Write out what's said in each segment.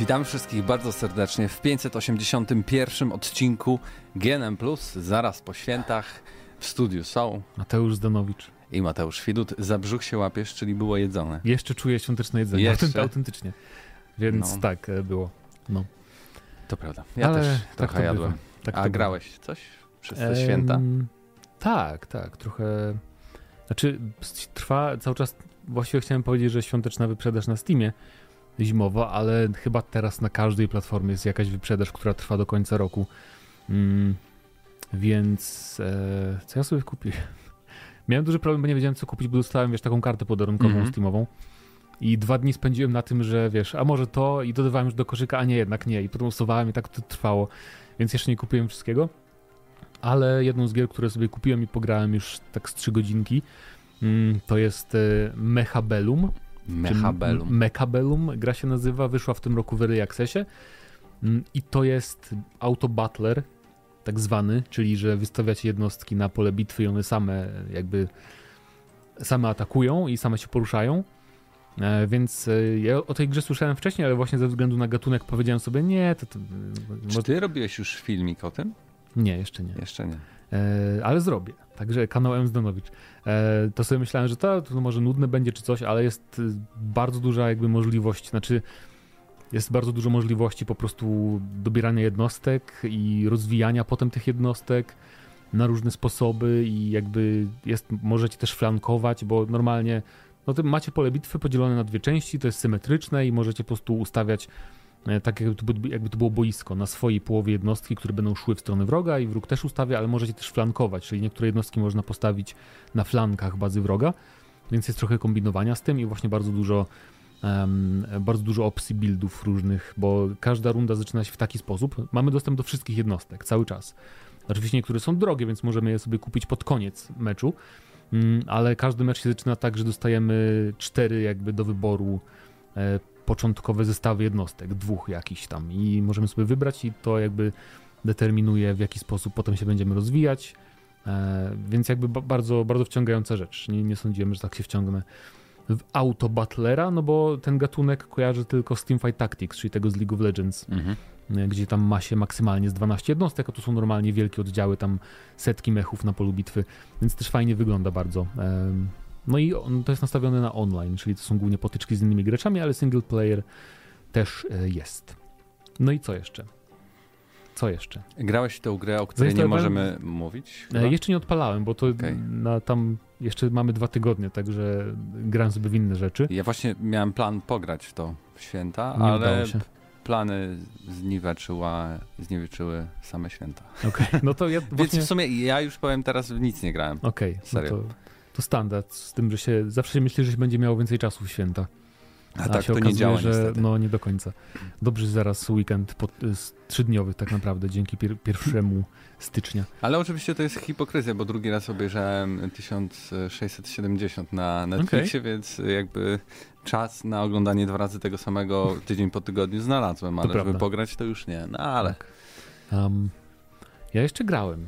Witam wszystkich bardzo serdecznie w 581 odcinku GNM Plus, zaraz po świętach. W studiu są Mateusz Zdanowicz. i Mateusz Widut. Za brzuch się łapiesz, czyli było jedzone. Jeszcze czuję świąteczne jedzenie. Jeszcze? Autent- Autentycznie. Więc No. tak e, było. No. To prawda. Ja Ale też tak trochę jadłem. Tak A grałeś coś przez te bywa. święta? Tak, tak. Trochę. Znaczy, trwa cały czas. Właściwie chciałem powiedzieć, że świąteczna wyprzedaż na Steamie zimowa, ale chyba teraz na każdej platformie jest jakaś wyprzedaż, która trwa do końca roku. Mm, więc e, co ja sobie kupiłem? Miałem duży problem, bo nie wiedziałem co kupić, bo dostałem, wiesz, taką kartę podarunkową Mhm. Steamową. I dwa dni spędziłem na tym, że wiesz, a może to i dodawałem już do koszyka, a nie, jednak nie. I potem usuwałem i tak to trwało. Więc jeszcze nie kupiłem wszystkiego. Ale jedną z gier, które sobie kupiłem i pograłem już tak z trzy godzinki, mm, to jest e, Mechabellum. Mechabellum. Mechabellum gra się nazywa, wyszła w tym roku w Early Accessie. Mm, I to jest auto butler, tak zwany, czyli że wystawiacie jednostki na pole bitwy i one same jakby same atakują i same się poruszają. E, Więc e, ja o tej grze słyszałem wcześniej, ale właśnie ze względu na gatunek powiedziałem sobie nie, to, to Czy ty robiłeś już filmik o tym? nie, jeszcze nie. Jeszcze nie. E, ale zrobię. Także kanał M. Zdanowicz. E, to sobie myślałem, że to, to może nudne będzie czy coś, ale jest y, bardzo duża jakby możliwość, znaczy jest bardzo dużo możliwości po prostu dobierania jednostek i rozwijania potem tych jednostek na różne sposoby i jakby jest, możecie też flankować, bo normalnie no macie pole bitwy podzielone na dwie części, to jest symetryczne i możecie po prostu ustawiać tak jakby to, by- jakby to było boisko na swojej połowie jednostki, które będą szły w stronę wroga i wróg też ustawia, ale możecie też flankować, czyli niektóre jednostki można postawić na flankach bazy wroga, więc jest trochę kombinowania z tym i właśnie bardzo dużo em, bardzo dużo opcji buildów różnych, bo każda runda zaczyna się w taki sposób. Mamy dostęp do wszystkich jednostek cały czas. Oczywiście niektóre są drogie, więc możemy je sobie kupić pod koniec meczu, Mm, ale każdy mecz się zaczyna tak, że dostajemy cztery jakby do wyboru e, początkowe zestawy jednostek, dwóch jakichś tam i możemy sobie wybrać i to jakby determinuje w jaki sposób potem się będziemy rozwijać, e, więc jakby ba- bardzo, bardzo wciągająca rzecz. Nie, nie sądziłem, że tak się wciągnę w auto Butlera, no bo ten gatunek kojarzy tylko z Teamfight Tactics, czyli tego z League of Legends, Mhm. e, gdzie tam ma się maksymalnie z 12 jednostek, a tu są normalnie wielkie oddziały, tam setki mechów na polu bitwy, więc też fajnie wygląda bardzo. No i on, to jest nastawione na online, czyli to są głównie potyczki z innymi graczami, ale single player też e, jest. No i co jeszcze? Co jeszcze? Grałeś w tę grę, o której nie możemy mówić? E, chyba? jeszcze nie odpalałem, bo to Okej. na, tam jeszcze mamy dwa tygodnie, także gram sobie w inne rzeczy. Ja właśnie miałem plan pograć w to w święta, Nie ale plany zniweczyła, zniweczyły same święta. Okej, no to ja Więc właśnie... w sumie ja już powiem teraz w nic nie grałem. Okej, no Serio. to, to standard, z tym, że się zawsze się myśli, że się będzie miało więcej czasu w święta. A, tak się to nie okazuje, działa że niestety. no nie do końca. Dobrze, że zaraz weekend pod, trzydniowy tak naprawdę, dzięki pier, pierwszemu stycznia. Ale oczywiście to jest hipokryzja, bo drugi raz obejrzałem 1670 na Netflixie, więc jakby czas na oglądanie dwa razy tego samego tydzień po tygodniu znalazłem, ale żeby prawda. pograć to już nie. No ale. Um, ja jeszcze grałem,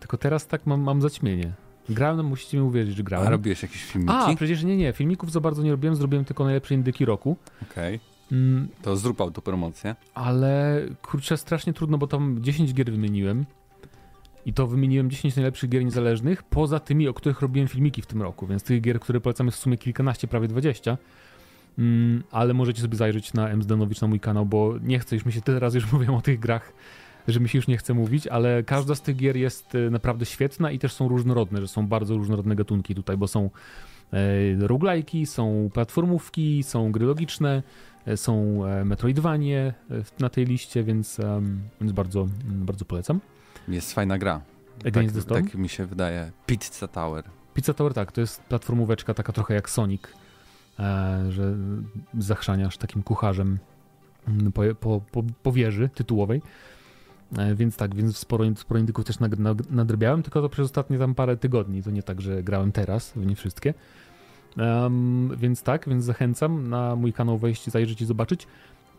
tylko teraz tak mam, mam zaćmienie. Grałem, no musicie mi uwierzyć, że a grałem. robiłeś jakieś filmiki? A, przecież nie, nie, filmików za bardzo nie robiłem, zrobiłem tylko najlepsze indyki roku. Okej, Mm, to zrób autopromocję. ale kurczę, strasznie trudno, bo tam 10 gier wymieniłem. I to wymieniłem 10 najlepszych gier niezależnych, poza tymi, o których robiłem filmiki w tym roku, więc tych gier, które polecam jest w sumie kilkanaście, prawie 20. Mm, ale możecie sobie zajrzeć na M. Zdanowicz, na mój kanał, bo nie chcę, już mi się teraz już mówią o tych grach, że mi się już nie chce mówić, ale każda z tych gier jest e, naprawdę świetna i też są różnorodne, że są bardzo różnorodne gatunki tutaj, bo są e, roguelike'i, są platformówki, są gry logiczne, e, są e, metroidvanie na tej liście, więc, więc bardzo, mm, bardzo polecam. Jest fajna gra. Against the tak, Storm? tak mi się wydaje. Pizza Tower. Pizza Tower tak, to jest platformóweczka taka trochę jak Sonic, że zachrzaniasz takim kucharzem mm, po, po, po, po wieży tytułowej. E, więc tak, więc sporo, sporo indyków też nadrabiałem, tylko to przez ostatnie tam parę tygodni. To nie tak, że grałem teraz, w nie wszystkie. Em, więc tak, więc zachęcam na mój kanał wejść, zajrzeć i zobaczyć.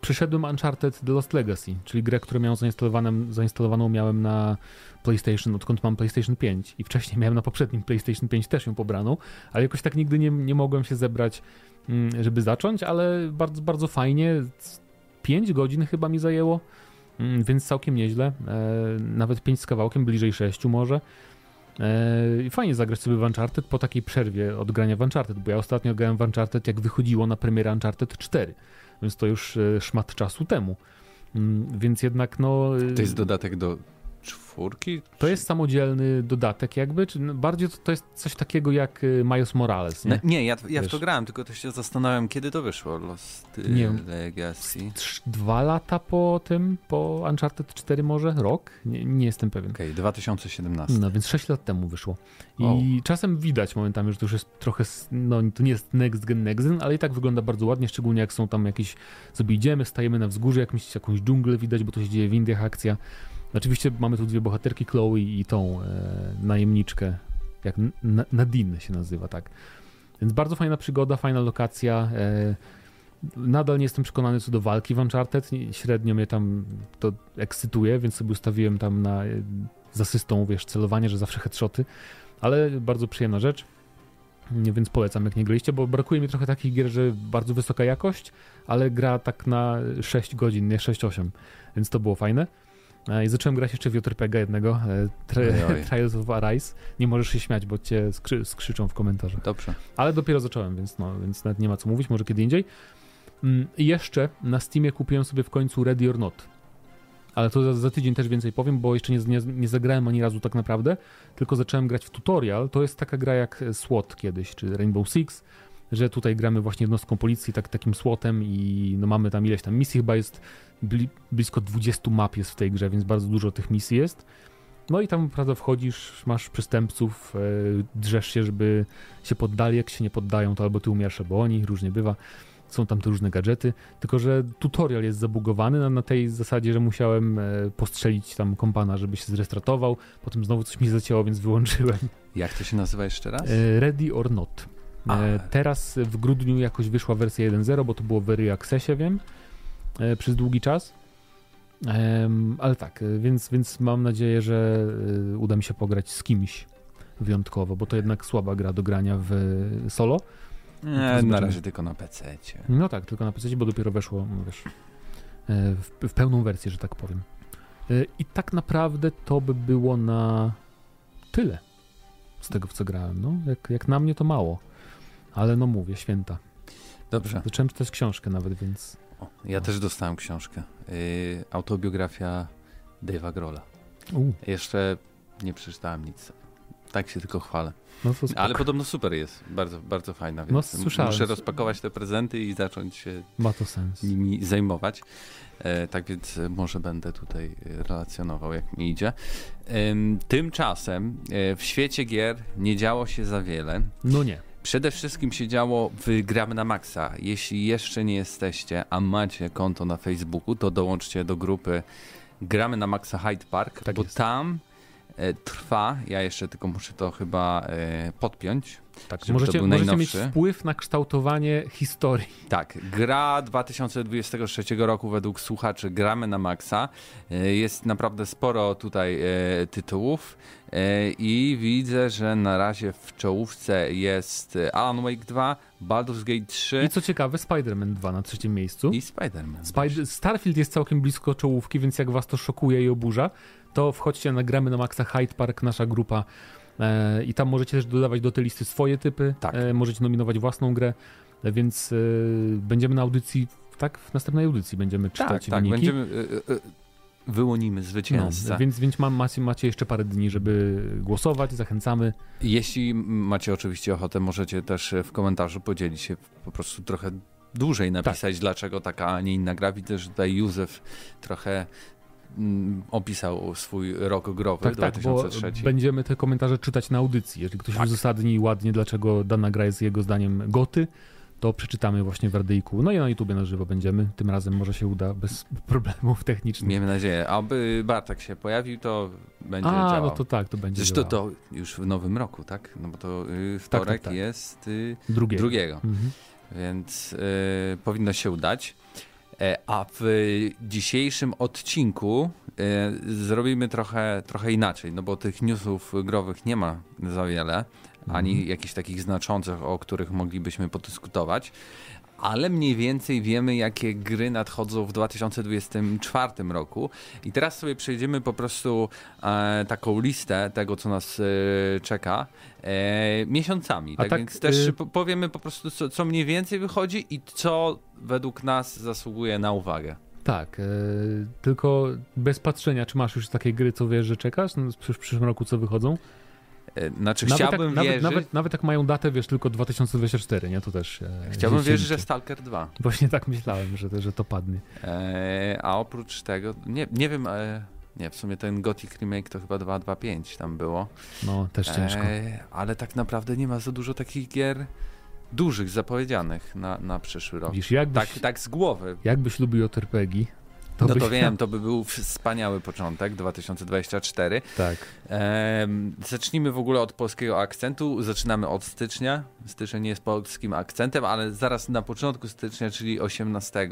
Przeszedłem Uncharted The Lost Legacy, czyli grę, którą miałem zainstalowaną, zainstalowaną miałem na PlayStation, odkąd mam PlayStation 5 i wcześniej miałem na poprzednim PlayStation 5 też ją pobraną, ale jakoś tak nigdy nie, nie mogłem się zebrać, mm, żeby zacząć, ale bardzo, bardzo fajnie. 5 godzin chyba mi zajęło, więc całkiem nieźle. Nawet 5 z kawałkiem, bliżej 6 może. I fajnie zagrać sobie w Uncharted po takiej przerwie od grania w Uncharted, bo ja ostatnio grałem w Uncharted jak wychodziło na premierę Uncharted 4, więc to już szmat czasu temu. Mm, więc jednak no... To jest dodatek do czwórki? To jest samodzielny dodatek jakby, czy no, bardziej to, to jest coś takiego jak y, Miles Morales, nie? No, nie, ja, ja w to grałem, tylko to się zastanawiam, kiedy to wyszło, Lost nie Legacy. Dwa lata po tym, po Uncharted 4 może? Rok? Nie, nie jestem pewien. Okej, okay, 2017. No, więc 6 lat temu wyszło. I czasem widać momentami, że to już jest trochę, no to nie jest next gen, next gen, ale i tak wygląda bardzo ładnie, szczególnie jak są tam jakieś, sobie idziemy, stajemy na wzgórzu, jakimś, jakąś dżunglę widać, bo to się dzieje w Indiach akcja. Oczywiście mamy tu dwie bohaterki, Chloe i tą e, najemniczkę, jak Nadine się nazywa, tak. Więc bardzo fajna przygoda, fajna lokacja. E, nadal nie jestem przekonany co do walki w Uncharted. Średnio mnie tam to ekscytuje, więc sobie ustawiłem tam na, e, z asystą, wiesz, celowanie, że zawsze headshoty. Ale bardzo przyjemna rzecz. Więc polecam, jak nie graliście, bo brakuje mi trochę takich gier, że bardzo wysoka jakość, ale gra tak na 6 godzin, nie 6-8. Więc to było fajne. E, I zacząłem grać jeszcze w JRPG jednego, e, Tri Trials of Arise. Nie możesz się śmiać, bo cię skrzy skrzyczą w komentarzach. Dobrze. Ale dopiero zacząłem, więc, no, więc nawet nie ma co mówić, może kiedy indziej. Mm, I jeszcze na Steamie kupiłem sobie w końcu Ready or Not. Ale to za, za tydzień też więcej powiem, bo jeszcze nie, nie, nie, zagrałem ani razu tak naprawdę, tylko zacząłem grać w tutorial. To jest taka gra jak SWAT kiedyś, czy Rainbow Six, że tutaj gramy właśnie jednostką policji, tak, takim SWATem i no mamy tam ileś tam misji, chyba jest bli, blisko 20 map jest w tej grze, więc bardzo dużo tych misji jest. No i tam, prawda, wchodzisz, masz przestępców, yy, drzesz się, żeby się poddali, jak się nie poddają, to albo ty umierasz, albo oni, różnie bywa. Są tam te różne gadżety, tylko że tutorial jest zabugowany na, na tej zasadzie, że musiałem e, postrzelić tam kompana, żeby się zrestartował, potem znowu coś mi zacięło, więc wyłączyłem. Jak to się nazywa jeszcze raz? E, Ready or Not. E, teraz w grudniu jakoś wyszła wersja 1.0, bo to było w Early Accessie, wiem, e, przez długi czas. Ale tak, e, więc, więc mam nadzieję, że uda mi się pograć z kimś wyjątkowo, bo to jednak słaba gra do grania w solo. Nie, na razie tylko na PC. No tak, tylko na PC, bo dopiero weszło wiesz, w, w pełną wersję, że tak powiem. I tak naprawdę to by było na tyle z tego, w co grałem. No, jak, jak na mnie to mało. Ale no mówię, święta. Dobrze. Zacząłem czytać książkę nawet, więc... O, ja też dostałem książkę. Yy, autobiografia Dave'a Grola. Jeszcze nie przeczytałem nic. Tak się tylko chwalę. No Ale podobno super jest. Bardzo, bardzo fajna. No, więc no, muszę rozpakować te prezenty i zacząć się Ma to sens. nimi zajmować. E, tak więc może będę tutaj relacjonował, jak mi idzie. E, tymczasem e, w świecie gier nie działo się za wiele. No nie. Przede wszystkim się działo w Gramy na Maxa. Jeśli jeszcze nie jesteście, a macie konto na Facebooku, to dołączcie do grupy Gramy na Maxa Hyde Park, tak bo jest. tam e, trwa, ja jeszcze tylko muszę to chyba e, podpiąć, tak, możecie, możecie mieć wpływ na kształtowanie historii. Tak, gra 2023 roku według słuchaczy Gramy na Maxa. E, jest naprawdę sporo tutaj e, tytułów e, i widzę, że na razie w czołówce jest Alan Wake 2, Baldur's Gate 3. I co ciekawe, Spider-Man 2 na trzecim miejscu. I Spider-Man. Spider Starfield jest całkiem blisko czołówki, więc jak was to szokuje i oburza, to wchodźcie na Gramy na Maxa Hyde Park, nasza grupa I tam możecie też dodawać do tej listy swoje typy, tak. E, możecie nominować własną grę, e, więc będziemy na audycji, tak, w następnej audycji będziemy tak, czytać tak, wyniki. Tak, będziemy wyłonimy zwycięzcę. No, więc więc macie, macie jeszcze parę dni, żeby głosować, zachęcamy. Jeśli macie oczywiście ochotę, możecie też w komentarzu podzielić się po prostu trochę dłużej napisać, tak. dlaczego taka, a nie inna gra. Widzę, że tutaj Józef trochę opisał swój rok growy tak, 2003. Tak, bo będziemy te komentarze czytać na audycji. Jeżeli ktoś tak. uzasadni ładnie, dlaczego dana gra jest jego zdaniem goty, to przeczytamy właśnie w Ardyjku. No i na YouTubie na żywo będziemy. Tym razem może się uda bez problemów technicznych. Miejmy nadzieję. Aby Bartek się pojawił, to będzie A, działał. no to tak, to będzie Zresztą to już w nowym roku, tak? No bo to y, wtorek tak, tak, tak. jest y, drugiego. drugiego. Mhm. Więc y, powinno się udać. E, a w dzisiejszym odcinku e, zrobimy trochę, trochę inaczej, no bo tych newsów growych nie ma za wiele, ani mhm. jakichś takich znaczących, o których moglibyśmy podyskutować. Ale mniej więcej wiemy, jakie gry nadchodzą w 2024 roku. I teraz sobie przejdziemy po prostu e, taką listę tego, co nas e, czeka e, miesiącami. Tak, tak, więc też y powiemy po prostu, co, co mniej więcej wychodzi i co według nas zasługuje na uwagę. Tak, e, tylko bez patrzenia, czy masz już takie gry, co wiesz, że czekasz no, w przyszłym roku, co wychodzą? E, znaczy nawet chciałbym tak, wierzyć... Nawet, nawet, nawet jak mają datę, wiesz, tylko 2024, nie? To też... E, chciałbym wierzyć, że Stalker 2. Właśnie tak myślałem, że, że to padnie. E, a oprócz tego, nie, nie wiem... E, nie, w sumie ten Gothic Remake to chyba 2.2.5 tam było. No, też ciężko. E, ale tak naprawdę nie ma za dużo takich gier dużych zapowiedzianych na, na przyszły rok. Widzisz, jakbyś, tak, tak z głowy. Jakbyś lubił JRPG, to no to wiem, to by był wspaniały początek 2024. Tak. Ehm, zacznijmy w ogóle od polskiego akcentu. Zaczynamy od stycznia. Styczeń jest polskim akcentem, ale zaraz na początku stycznia, czyli 18,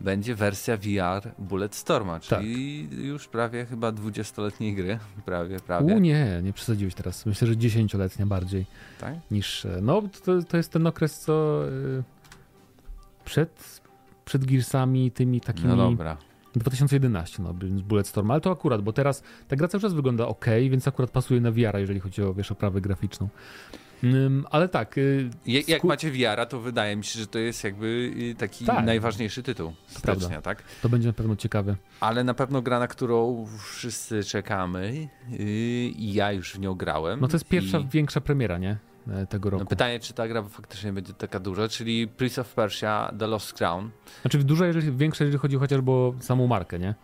będzie wersja VR Bulletstorma, czyli tak. już prawie chyba 20-letniej gry. Prawie, prawie. U nie, nie przesadziłeś teraz. Myślę, że 10-letnia bardziej. Tak? Niż, e, no to, to jest ten okres, co yy, przed, przed Gearsami, tymi takimi... No dobra 2011, no, Bulletstorm, ale to akurat, bo teraz ta gra cały czas wygląda ok, więc akurat pasuje na VR, jeżeli chodzi o wiesz, oprawę graficzną. Um, ale tak. Y, jak, macie VR, to wydaje mi się, że to jest jakby y, taki tak. najważniejszy tytuł stycznia, tak? To będzie na pewno ciekawe. Ale na pewno gra, na którą wszyscy czekamy y, i ja już w nią grałem. No to jest pierwsza i... większa premiera, nie? E, tego roku. No pytanie, czy ta gra faktycznie będzie taka duża, czyli Prince of Persia The Lost Crown. Znaczy duża, jeżeli, większa, jeżeli chodzi chociażby o samą markę, nie?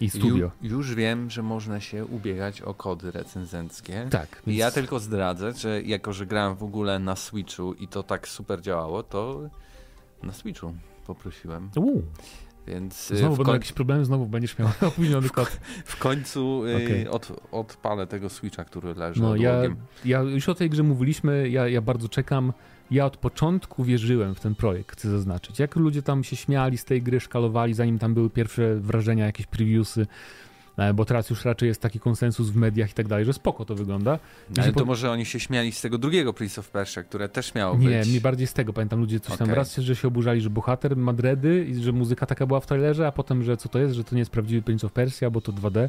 I studio. Ju, już wiem, że można się ubiegać o kody recenzenckie. Tak. Więc... Ja tylko zdradzę, że jako, że grałem w ogóle na Switchu i to tak super działało, to na Switchu poprosiłem. Uu. Więc y, znowu będą koń... jakieś problemy, znowu będziesz miał opóźniony kod. W końcu y, okay. od, odpalę tego Switcha, który leży no, ja, ja już o tej grze mówiliśmy, ja, ja bardzo czekam. Ja od początku wierzyłem w ten projekt, chcę zaznaczyć. Jak ludzie tam się śmiali z tej gry, szkalowali, zanim tam były pierwsze wrażenia, jakieś previewsy, bo teraz już raczej jest taki konsensus w mediach i tak dalej, że spoko to wygląda. Ale to po... może oni się śmiali z tego drugiego Prince of Persia, które też miało nie, być. Nie, mi bardziej z tego, pamiętam ludzie coś okay. tam raz, że się oburzali, że bohater ma dready i że muzyka taka była w trailerze, a potem, że co to jest, że to nie jest prawdziwy Prince of Persia, bo to 2D.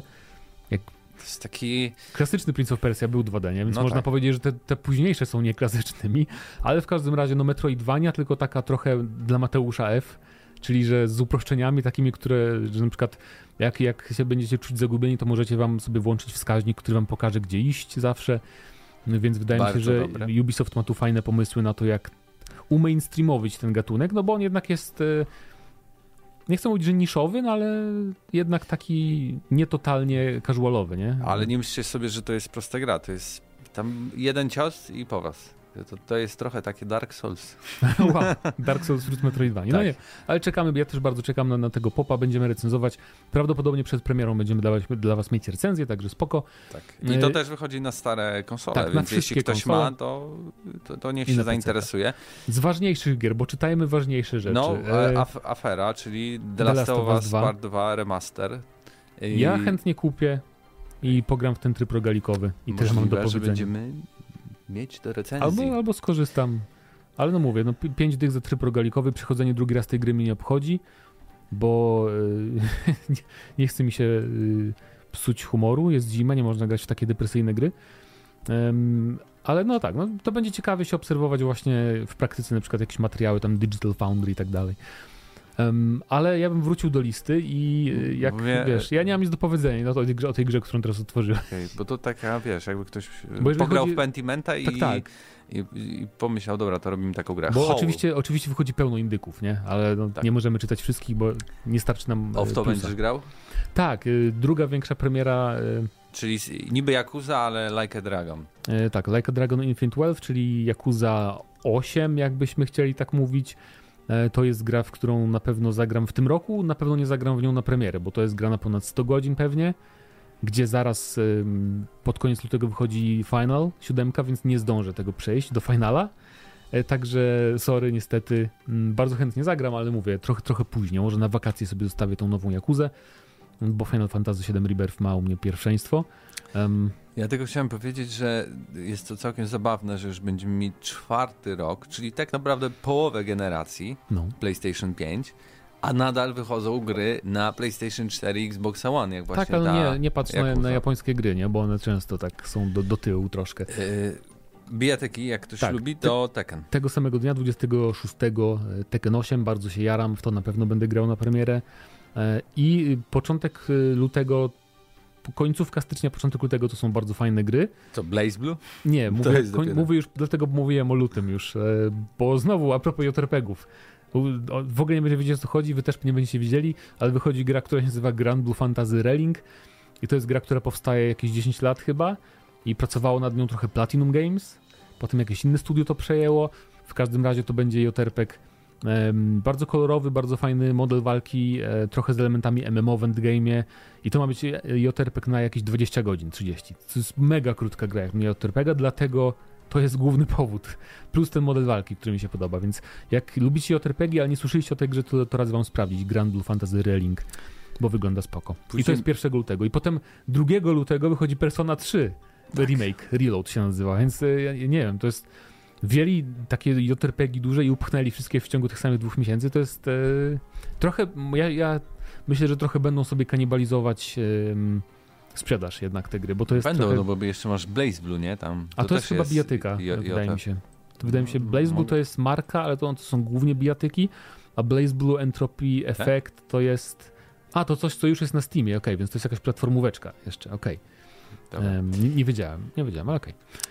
Jak to jest taki... Klasyczny Prince of Persia był 2D, nie? więc no można tak. powiedzieć, że te, te, późniejsze są nieklasycznymi, ale w każdym razie no Metroidvania, tylko taka trochę dla Mateusza F., czyli że z uproszczeniami takimi, które, że na przykład jak, jak się będziecie czuć zagubieni, to możecie wam sobie włączyć wskaźnik, który wam pokaże, gdzie iść zawsze. Więc wydaje Bardzo mi się, że dobre. Ubisoft ma tu fajne pomysły na to, jak umainstreamować ten gatunek, no bo on jednak jest e, nie chcę mówić, że niszowy, no ale jednak taki nietotalnie casualowy, nie? Ale nie myślcie sobie, że to jest prosta gra, to jest tam jeden cios i po was. To, to jest trochę takie Dark Souls. wow, Dark Souls wśród Metroidvania. No tak. nie, ale czekamy, ja też bardzo czekam na, na, tego popa, będziemy recenzować. Prawdopodobnie przed premierą będziemy dawać dla was mieć recenzję, także spoko. Tak. I to e... też wychodzi na stare konsole, tak, więc jeśli ktoś konsole. ma, to, to, to niech się zainteresuje. Z ważniejszych gier, bo czytajmy ważniejsze rzeczy. No, e... af afera, czyli The, The Last of Us 2. Part 2 Remaster. I... Ja chętnie kupię i pogram w ten tryb rogalikowy i Możliwe, też mam do powiedzenia. że będziemy mieć do recenzji. Albo, albo skorzystam. Ale no mówię, no 5 dych za tryb rogalikowy, przychodzenie drugi raz tej gry mnie nie obchodzi, bo yy, nie, nie chce mi się yy, psuć humoru, jest zima, nie można grać w takie depresyjne gry. ale no tak, no, to będzie ciekawe się obserwować właśnie w praktyce na przykład jakieś materiały, tam Digital Foundry i tak dalej. Um, ale ja bym wrócił do listy i y, jak wiesz, ja nie mam nic do powiedzenia no, o, tej grze, o tej grze, którą teraz otworzyłem. Okay, bo to taka, wiesz, jakby ktoś y, pograł chodzi... w Pentimenta i, tak, tak. I, i, pomyślał, dobra, to robimy taką grę. Bo oczywiście, oczywiście wychodzi pełno indyków, nie? Ale no, tak. nie możemy czytać wszystkich, bo nie starczy nam O, w to plusa. będziesz grał? Tak, y, druga większa premiera... Czyli niby Yakuza, ale Like a Dragon. tak, Like a Dragon Infinite Wealth, czyli Yakuza 8, jakbyśmy chcieli tak mówić. E, to jest gra, w którą na pewno zagram w tym roku, na pewno nie zagram w nią na premierę, bo to jest gra na ponad 100 godzin pewnie, gdzie zaraz pod koniec lutego wychodzi Final 7, więc nie zdążę tego przejść do Finala. E, także sorry, niestety, bardzo chętnie zagram, ale mówię, trochę, trochę później, może na wakacje sobie zostawię tą nową Jakuzę, bo Final Fantasy VII Rebirth ma u mnie pierwszeństwo. Ja tylko chciałem powiedzieć, że jest to całkiem zabawne, że już będziemy mieć czwarty rok, czyli tak naprawdę połowę generacji no. PlayStation 5, a nadal wychodzą gry na PlayStation 4 i Xbox One, jak właśnie Tak, ale ta, nie, nie patrz na, na, japońskie gry, nie? bo one często tak są do, do tyłu troszkę. Yy, jak ktoś tak, lubi, to te, Tekken. Tego samego dnia, 26 e, Tekken 8, bardzo się jaram, w to na pewno będę grał na premierę. E, I początek lutego końcówka stycznia, początek lutego to są bardzo fajne gry. Co, Blaze Blue? Nie, mówię, koń, mówię już, dlatego mówiłem o lutym już, bo znowu a propos JRPG-ów. W ogóle nie będzie wiedzieć o co chodzi, wy też nie będziecie widzieli, ale wychodzi gra, która się nazywa Grand Blue Fantasy Relink i to jest gra, która powstaje jakieś 10 lat chyba i pracowało nad nią trochę Platinum Games, potem jakieś inne studio to przejęło. W każdym razie to będzie JRPG bardzo kolorowy, bardzo fajny model walki, e, trochę z elementami MMO w endgame'ie i to ma być JRPG na jakieś 20 godzin, 30. To jest mega krótka gra jak JRPG, dlatego to jest główny powód. Plus ten model walki, który mi się podoba, więc jak lubicie JRPG, ale nie słyszeliście o tej grze, to, to raz wam sprawdzić. Grand Blue Fantasy Relink, bo wygląda spoko. Później... I to jest 1 lutego. I potem 2 lutego wychodzi Persona 3 tak. remake, Reload się nazywa, więc e, ja nie wiem, to jest wzięli takie JRPG duże i upchnęli wszystkie w ciągu tych samych dwóch miesięcy, to jest e, trochę, ja, ja, myślę, że trochę będą sobie kanibalizować e, sprzedaż jednak te gry, bo to jest Będą, trochę... no bo jeszcze masz Blaze Blue, nie? Tam, A to jest chyba jest bijatyka, wydaje mi się. To wydaje mi się, Blaze Blue to jest marka, ale to, to są głównie bijatyki, a Blaze Blue Entropy tak? Effect to jest... A, to coś, co już jest na Steamie, ok, więc to jest jakaś platformóweczka jeszcze, ok. Um, nie, nie, wiedziałem, nie wiedziałem, ale okej. Okay.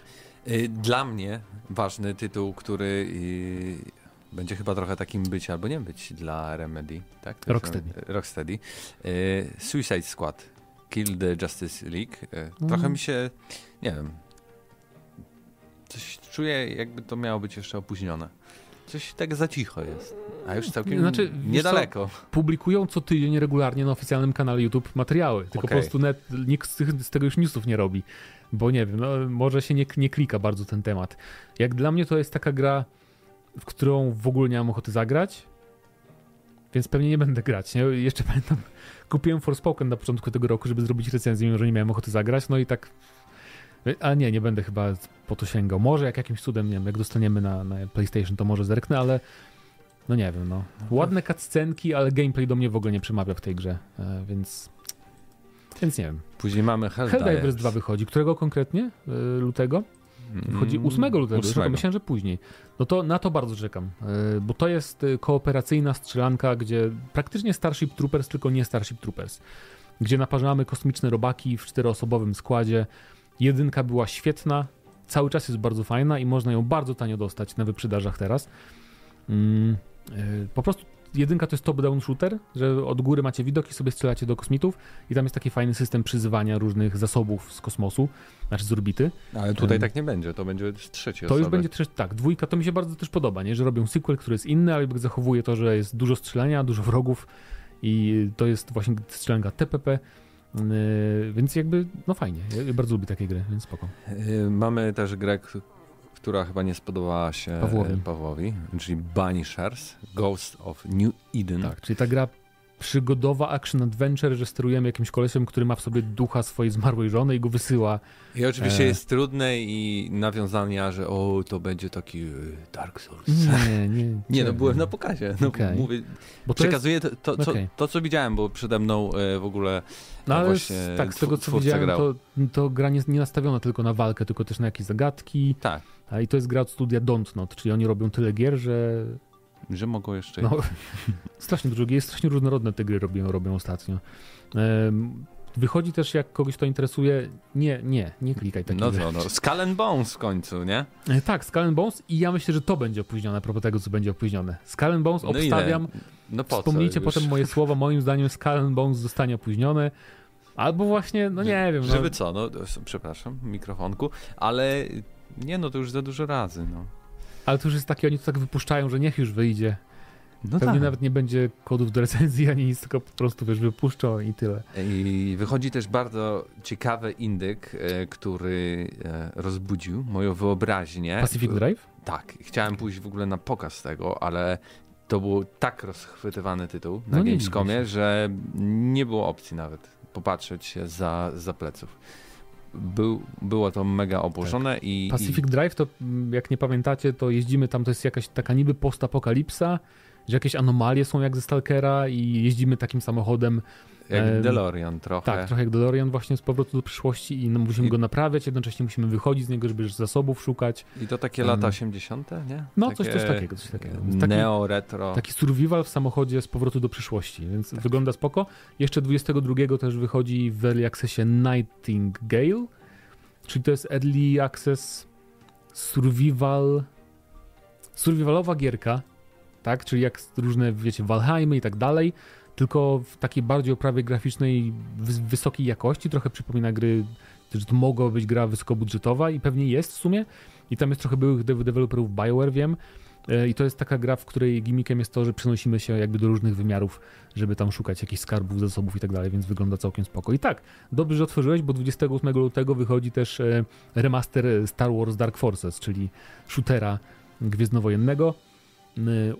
Dla mnie ważny tytuł, który y, będzie chyba trochę takim być albo nie być dla Remedy, tak? Rocksteady. Rocksteady. Y, Suicide Squad, Kill the Justice League. Y, trochę mm. mi się, nie wiem, coś czuję jakby to miało być jeszcze opóźnione. Coś tak za cicho jest. A już całkiem znaczy, niedaleko. Co, publikują co tydzień regularnie na oficjalnym kanale YouTube materiały, tylko okay. po prostu net, nikt z, z, tego już newsów nie robi. Bo nie wiem, no, może się nie, nie klika bardzo ten temat. Jak dla mnie to jest taka gra, w którą w ogóle nie mam ochoty zagrać, więc pewnie nie będę grać. Nie? Jeszcze pamiętam, kupiłem Forspoken na początku tego roku, żeby zrobić recenzję, mimo że nie miałem ochoty zagrać, no i tak a nie, nie będę chyba po to sięgał. Może jak jakimś cudem, nie wiem, jak dostaniemy na, na PlayStation, to może zerknę, ale no nie wiem, no. Ładne cutscenki, ale gameplay do mnie w ogóle nie przemawia w tej grze, e, więc więc nie wiem. Później mamy Helldivers. Helldivers 2 wychodzi. Którego konkretnie? E, lutego? Wychodzi 8 mm, lutego, 8. myślałem, że później. No to na to bardzo czekam, e, bo to jest kooperacyjna strzelanka, gdzie praktycznie Starship Troopers, tylko nie Starship Troopers, gdzie naparzamy kosmiczne robaki w czteroosobowym składzie, Jedynka była świetna, cały czas jest bardzo fajna i można ją bardzo tanio dostać na wyprzedażach teraz. Mm, yy, po prostu jedynka to jest top-down shooter, że od góry macie widok i sobie strzelacie do kosmitów i tam jest taki fajny system przyzywania różnych zasobów z kosmosu, znaczy z orbity. Ale tutaj um, tak nie będzie, to będzie trzeci To osoby. już będzie trzeci, tak, dwójka, to mi się bardzo też podoba, nie? że robią sequel, który jest inny, ale zachowuje to, że jest dużo strzelania, dużo wrogów i to jest właśnie strzelanka TPP, więc jakby, no fajnie. Ja bardzo lubię takie gry, więc spoko. Yy, mamy też grę, która chyba nie spodobała się Pawłowi, Pawłowi czyli Banishers, Ghost of New Eden. Tak, czyli ta gra przygodowa action adventure, że sterujemy jakimś kolesiem, który ma w sobie ducha swojej zmarłej żony i go wysyła. I oczywiście e... jest trudne i nawiązania, że o, to będzie taki e, Dark Souls. Nie, nie. nie, no byłem na pokazie. No, okay. mówię, bo to przekazuję jest... to, to, okay. to, co widziałem, bo przede mną e, w ogóle no ale tak, z tego co widziałem, to, to gra nie, nie nastawiona tylko na walkę, tylko też na jakieś zagadki. Tak. A i to jest gra od studia Dontnod, czyli oni robią tyle gier, że że mogą jeszcze. No, strasznie dużo, jest strasznie różnorodne te gry robią, robią ostatnio. Wychodzi też, jak kogoś to interesuje, nie, nie, nie klikaj takiego. No co, no, Skull and Bones w końcu, nie? E, tak, Skull and Bones i ja myślę, że to będzie opóźnione, a propos tego, co będzie opóźnione. Skull and Bones no obstawiam, no po wspomnijcie potem moje słowa, moim zdaniem Skull and Bones zostanie opóźnione, albo właśnie, no nie wiem. No. Żeby no. co, no przepraszam, mikrofonku, ale nie no, to już za dużo razy, no. Ale to już jest takie, oni to tak wypuszczają, że niech już wyjdzie. No Pewnie tak. nawet nie będzie kodów do recenzji ani nic, tylko po prostu wiesz, wypuszczą i tyle. I wychodzi też bardzo ciekawy indyk, e, który e, rozbudził moją wyobraźnię. Pacific Drive? Tak. Chciałem pójść w ogóle na pokaz tego, ale to był tak rozchwytywany tytuł na no Gamescomie, że nie było opcji nawet popatrzeć się za, za pleców. Był, było to mega obłożone tak. i... Pacific i... Drive to, mm, jak nie pamiętacie, to jeździmy tam, to jest jakaś taka niby postapokalipsa, że jakieś anomalie są jak ze Stalkera i jeździmy takim samochodem jak DeLorean trochę. Tak, trochę jak DeLorean właśnie z powrotu do przyszłości i no, musimy I... go naprawiać, jednocześnie musimy wychodzić z niego, żeby zasobów szukać. I to takie lata 80., nie? No, takie... coś, coś takiego. Coś takiego. Taki, Neo, retro. Taki survival w samochodzie z powrotu do przyszłości, więc tak. wygląda spoko. Jeszcze 22 też wychodzi w Early Accessie Nightingale, czyli to jest Early Access Survival survivalowa gierka, tak? Czyli jak różne, wiecie, Valheimy i tak dalej, tylko w takiej bardziej oprawie graficznej wysokiej jakości, trochę przypomina gry, że to mogła być gra wysokobudżetowa i pewnie jest w sumie. I tam jest trochę byłych deweloperów BioWare, wiem. E, I to jest taka gra, w której gimmickiem jest to, że przenosimy się jakby do różnych wymiarów, żeby tam szukać jakichś skarbów, zasobów i tak dalej, więc wygląda całkiem spoko. I tak, dobrze, że otworzyłeś, bo 28 lutego wychodzi też e, remaster Star Wars Dark Forces, czyli shootera gwiezdnowojennego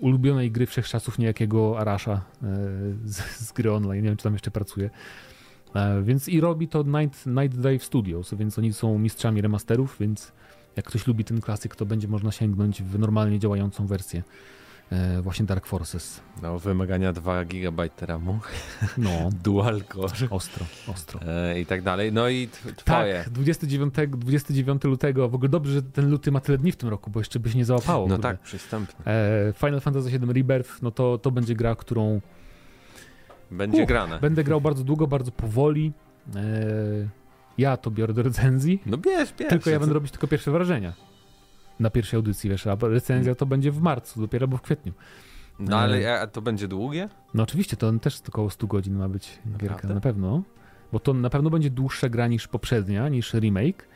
ulubionej gry wszechczasów niejakiego Arasha y, z, z gry online, nie wiem czy tam jeszcze pracuje. E, więc i robi to Night, Night Dive Studios, więc oni są mistrzami remasterów, więc jak ktoś lubi ten klasyk, to będzie można sięgnąć w normalnie działającą wersję E, właśnie Dark Forces. No, wymagania 2 GB RAMu. No. Dual core. Ostro, ostro. E, I tak dalej. No i twoje. Tak, 29, 29 lutego. W ogóle dobrze, że ten luty ma tyle dni w tym roku, bo jeszcze by się nie załapało. No kurde. tak, przystępny. E, Final Fantasy VII Rebirth, no to, to będzie gra, którą... Będzie grane. Będę grał bardzo długo, bardzo powoli. E, ja to biorę do recenzji. No bierz, bierz. Tylko ja będę robić tylko pierwsze wrażenia na pierwszej audycji, wiesz, a recenzja to będzie w marcu, dopiero bo w kwietniu. No ale e, a to będzie długie? No oczywiście, to też około 100 godzin ma być gierka, na pewno. Bo to na pewno będzie dłuższa gra niż poprzednia, niż remake,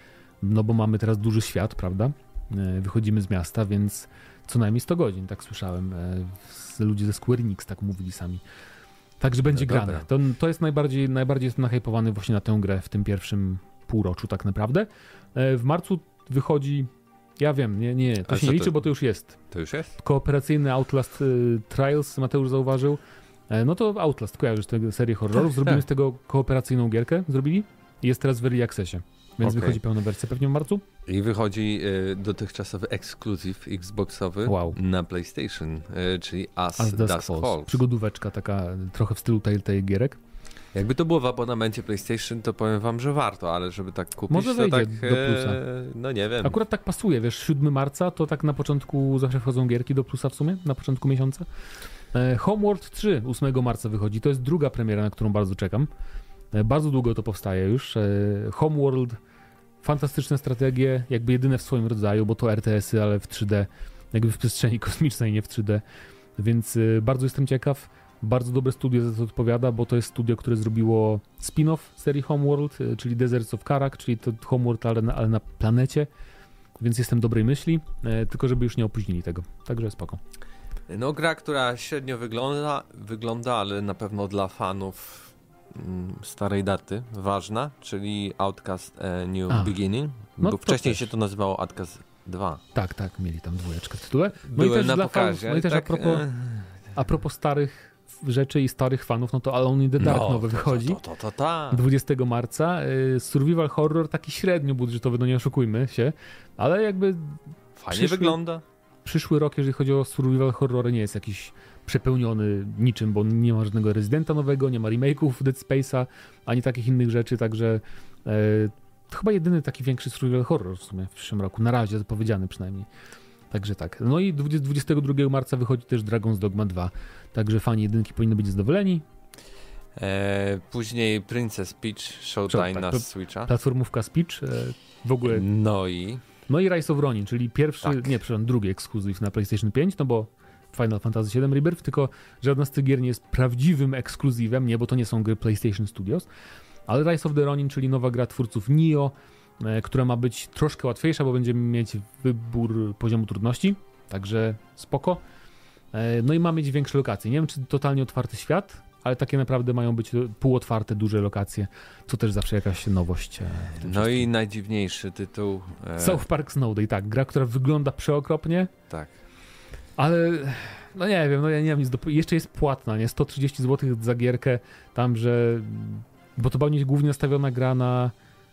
no bo mamy teraz duży świat, prawda? E, wychodzimy z miasta, więc co najmniej 100 godzin, tak słyszałem. E, ludzie ze Square Enix tak mówili sami. Także będzie no grane. To, to jest najbardziej, najbardziej jestem nahypowany właśnie na tę grę w tym pierwszym półroczu tak naprawdę. W marcu wychodzi ja wiem, nie, nie, to się nie liczy, to, bo to już jest. To już jest? Kooperacyjny Outlast y, Trials, Mateusz zauważył. E, no to Outlast, kojarzysz tę serię horrorów, tak, zrobimy tak. z tego kooperacyjną gierkę, zrobili jest teraz w Early Accessie. Więc okay. wychodzi pełna wersja pewnie w marcu. I wychodzi y, dotychczasowy ekskluzyw Xboxowy wow. na PlayStation, y, czyli As, As Dusk, Dusk Falls. Falls. Przygodóweczka taka trochę w stylu Telltale gierek. Jakby to było w abonamencie PlayStation, to powiem wam, że warto, ale żeby tak kupić, Może wejdzie tak, do plusa. E, no nie wiem. Akurat tak pasuje, wiesz, 7 marca to tak na początku zawsze wchodzą gierki do plusa w sumie, na początku miesiąca. E, Homeworld 3 8 marca wychodzi, to jest druga premiera, na którą bardzo czekam. E, bardzo długo to powstaje już. Homeworld, fantastyczne strategie, jakby jedyne w swoim rodzaju, bo to RTS-y, ale w 3D, jakby w przestrzeni kosmicznej, nie w 3D. Więc bardzo jestem ciekaw. Bardzo dobre studio za to odpowiada, bo to jest studio, które zrobiło spin-off serii Homeworld, y, czyli Deserts of Karak, czyli to Homeworld, ale na, ale na planecie. Więc jestem dobrej myśli, e, tylko żeby już nie opóźnili tego. Także spoko. No gra, która średnio wygląda, wygląda ale na pewno dla fanów mm, starej daty ważna, czyli Outcast e, New A, Beginning, no bo wcześniej też. się to nazywało Outcast 2. Tak, tak, mieli tam dwójeczkę w tytule. No Byłem i też na dla pokazie, fanów, no i też tak, a, propos, e, a propos starych rzeczy i starych fanów, no to Alone in the Dark no, nowe wychodzi. To, to, to, to, 20 marca. Y, survival horror taki średnio budżetowy, no nie oszukujmy się, ale jakby fajnie przyszły, wygląda. Przyszły rok, jeżeli chodzi o survival horror, nie jest jakiś przepełniony niczym, bo nie ma żadnego Residenta nowego, nie ma remake'ów Dead Space'a, ani takich innych rzeczy, także e, to chyba jedyny taki większy survival horror w sumie w przyszłym roku, na razie zapowiedziany przynajmniej. Także tak. No i 22 marca wychodzi też Dragon's Dogma 2. Także fani jedynki powinni być zadowoleni. Eee, później Princess Peach Showtime tak, na Switcha. Platformówka z Peach. E, w ogóle. No i. No i Rise of Ronin, czyli pierwszy, tak. nie, przepraszam, drugi ekskluzyw na PlayStation 5, no bo Final Fantasy VII Rebirth, tylko żadna z tych gier nie jest prawdziwym ekskluzywem, nie, bo to nie są gry PlayStation Studios, ale Rise of the Ronin, czyli nowa gra twórców Nio, e, która ma być troszkę łatwiejsza, bo będziemy mieć wybór poziomu trudności, także spoko. E, no i ma mieć większe lokacje. Nie wiem, czy totalnie otwarty świat, ale takie naprawdę mają być półotwarte, duże lokacje, co też zawsze jakaś nowość. E, no i najdziwniejszy tytuł. E... South Park Snow Day, tak. Gra, która wygląda przeokropnie. Tak. Ale no nie wiem, no ja nie wiem nic do... Jeszcze jest płatna, nie? 130 zł za gierkę, tam, że... Bo to była głównie nastawiona gra na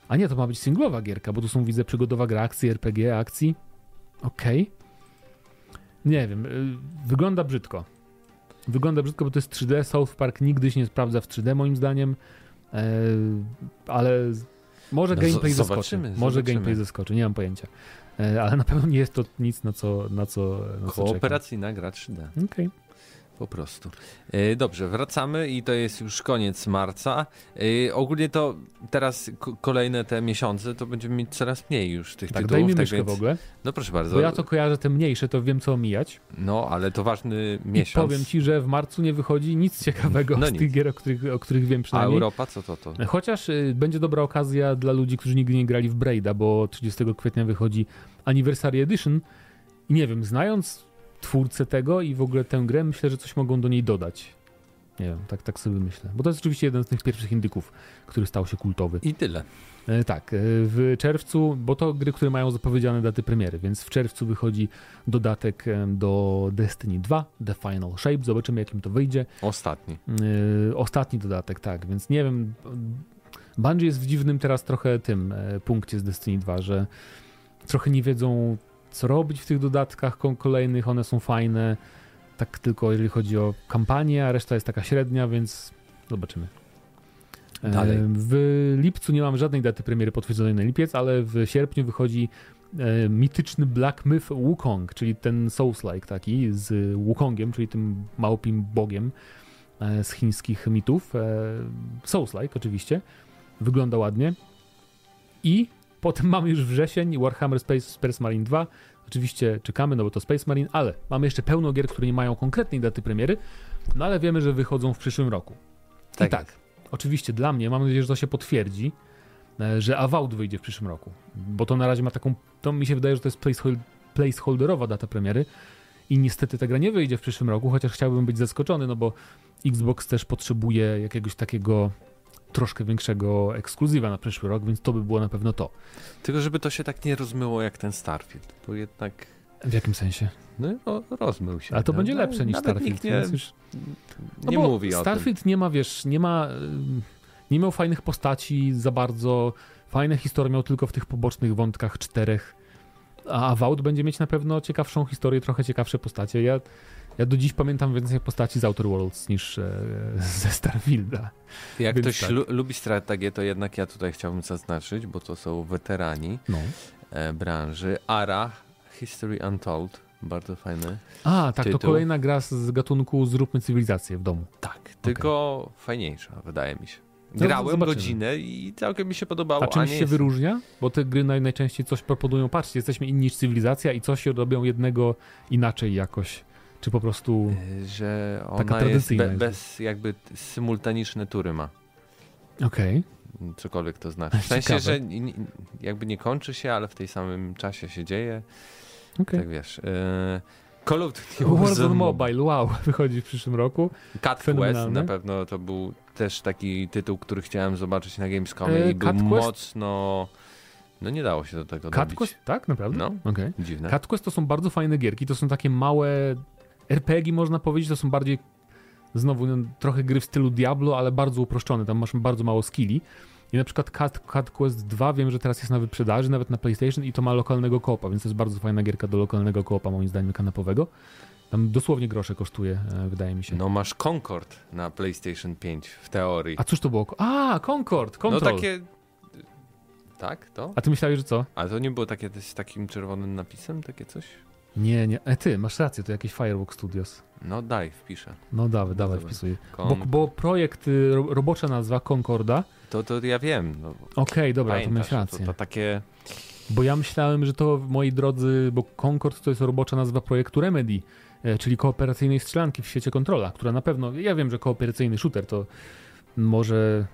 A nie, to ma być singlowa gierka, bo tu są, widzę, przygodowa gra akcji, RPG, akcji. Okej. Okay. Nie wiem, y, wygląda brzydko. Wygląda brzydko, bo to jest 3D. South Park nigdy się nie sprawdza w 3D, moim zdaniem. E, ale może no, gameplay zaskoczy. Może zobaczymy. gameplay zaskoczy, nie mam pojęcia. E, ale na pewno nie jest to nic, na co, na co, na co Kooperacyjna gra 3D. Okej. Okay. Po prostu. E, dobrze, wracamy i to jest już koniec marca. E, ogólnie to teraz kolejne te miesiące to będziemy mieć coraz mniej już tych tak, tytułów. Daj mi tak więc... w ogóle. No proszę bardzo. Bo ja to kojarzę te mniejsze, to wiem co omijać. No, ale to ważny miesiąc. I powiem ci, że w marcu nie wychodzi nic ciekawego no z nic. tych gier, o których, o których wiem przynajmniej. A Europa co to to? Chociaż y, będzie dobra okazja dla ludzi, którzy nigdy nie grali w Braida, bo 30 kwietnia wychodzi Anniversary Edition i nie wiem, znając twórcę tego i w ogóle tę grę, myślę, że coś mogą do niej dodać. Nie wiem, tak, tak sobie myślę. Bo to jest oczywiście jeden z tych pierwszych indyków, który stał się kultowy. I tyle. E, tak, e, w czerwcu, bo to gry, które mają zapowiedziane daty premiery, więc w czerwcu wychodzi dodatek e, do Destiny 2, The Final Shape. Zobaczymy, jakim to wyjdzie. Ostatni. Ostatni dodatek, tak, więc nie wiem. Bungie jest w dziwnym teraz trochę tym punkcie z Destiny 2, że trochę nie wiedzą, co robić w tych dodatkach kolejnych, one są fajne, tak tylko jeżeli chodzi o kampanię, a reszta jest taka średnia, więc zobaczymy. Dalej. W lipcu nie mam żadnej daty premiery potwierdzonej na lipiec, ale w sierpniu wychodzi e, mityczny Black Myth Wukong, czyli ten Souls-like taki z Wukongiem, czyli tym małpim bogiem e, z chińskich mitów. E, Souls-like oczywiście. Wygląda ładnie. I Potem mamy już wrzesień, Warhammer Space, Space Marine 2. Oczywiście czekamy, no bo to Space Marine, ale mamy jeszcze pełno gier, które nie mają konkretnej daty premiery, no ale wiemy, że wychodzą w przyszłym roku. Tak. I tak, oczywiście dla mnie, mam nadzieję, że to się potwierdzi, e, że Avowed wyjdzie w przyszłym roku, bo to na razie ma taką, to mi się wydaje, że to jest placeholderowa data premiery i niestety ta gra nie wyjdzie w przyszłym roku, chociaż chciałbym być zaskoczony, no bo Xbox też potrzebuje jakiegoś takiego troszkę większego ekskluzywa na przyszły rok, więc to by było na pewno to. Tylko żeby to się tak nie rozmyło jak ten Starfield, bo jednak... W jakim sensie? No, o, rozmył się. Ale to no, będzie lepsze niż Starfield. nie, już... nie no mówi o Starfield nie ma, wiesz, nie ma... Nie miał fajnych postaci za bardzo. Fajne historie miał tylko w tych pobocznych wątkach czterech. A Vault będzie mieć na pewno ciekawszą historię, trochę ciekawsze postacie. Ja ja do dziś pamiętam więcej postaci z Outer Worlds niż e, ze Starfielda. Jak Więc ktoś tak. lu lubi strategię, to jednak ja tutaj chciałbym zaznaczyć, bo to są weterani no. e, branży. ARA, History Untold, bardzo fajny A, tak, tytuł. to kolejna gra z gatunku Zróbmy cywilizację w domu. Tak, tylko okay. fajniejsza, wydaje mi się. Grałem no, godzinę i całkiem mi się podobało. A czymś się jest... wyróżnia? Bo te gry naj, najczęściej coś proponują. Patrzcie, jesteśmy inni niż cywilizacja i coś robią jednego inaczej jakoś. Czy po prostu. E, że ona taka tradycyjna jest, be, bez jakby symultaniczne tury ma. Okej. Okay. Cokolwiek to znaczy. W sensie, że jakby nie kończy się, ale w tej samym czasie się dzieje. Okay. Tak wiesz. E, Call of Duty Warzone Mobile, wow, wychodzi w przyszłym roku. Cat Quest na pewno to był też taki tytuł, który chciałem zobaczyć na Gamescomie e, i był Quest? mocno... No nie dało się do tego Cat Quest? Tak, naprawdę? No, okay. dziwne. Cat Quest to są bardzo fajne gierki, to są takie małe RPG można powiedzieć, to są bardziej znowu no, trochę gry w stylu Diablo, ale bardzo uproszczone, tam masz bardzo mało skilli. I na przykład Cat, Cat Quest 2 wiem, że teraz jest na wyprzedaży, nawet na PlayStation i to ma lokalnego koopa, więc to jest bardzo fajna gierka do lokalnego koopa, moim zdaniem, kanapowego. Tam dosłownie grosze kosztuje, e, wydaje mi się. No masz Concord na PlayStation 5 w teorii. A cóż to było? A, Concord, Control. No takie... Tak, to? A ty myślałeś, że co? Ale to nie było takie z takim czerwonym napisem, takie coś? Nie, nie. E, ty, masz rację, to jakieś Firewalk Studios. No daj, wpiszę. No dawaj, dawaj, wpisuję. Bo, bo, projekt, y, ro, robocza nazwa Concorda. To, to ja wiem. No, Okej, okay, dobra, Pamiętasz, to masz rację. To, to takie... Bo ja myślałem, że to, moi drodzy, bo Concord to jest robocza nazwa projektu Remedy, e, czyli kooperacyjnej strzelanki w świecie kontrola, która na pewno, ja wiem, że kooperacyjny shooter to może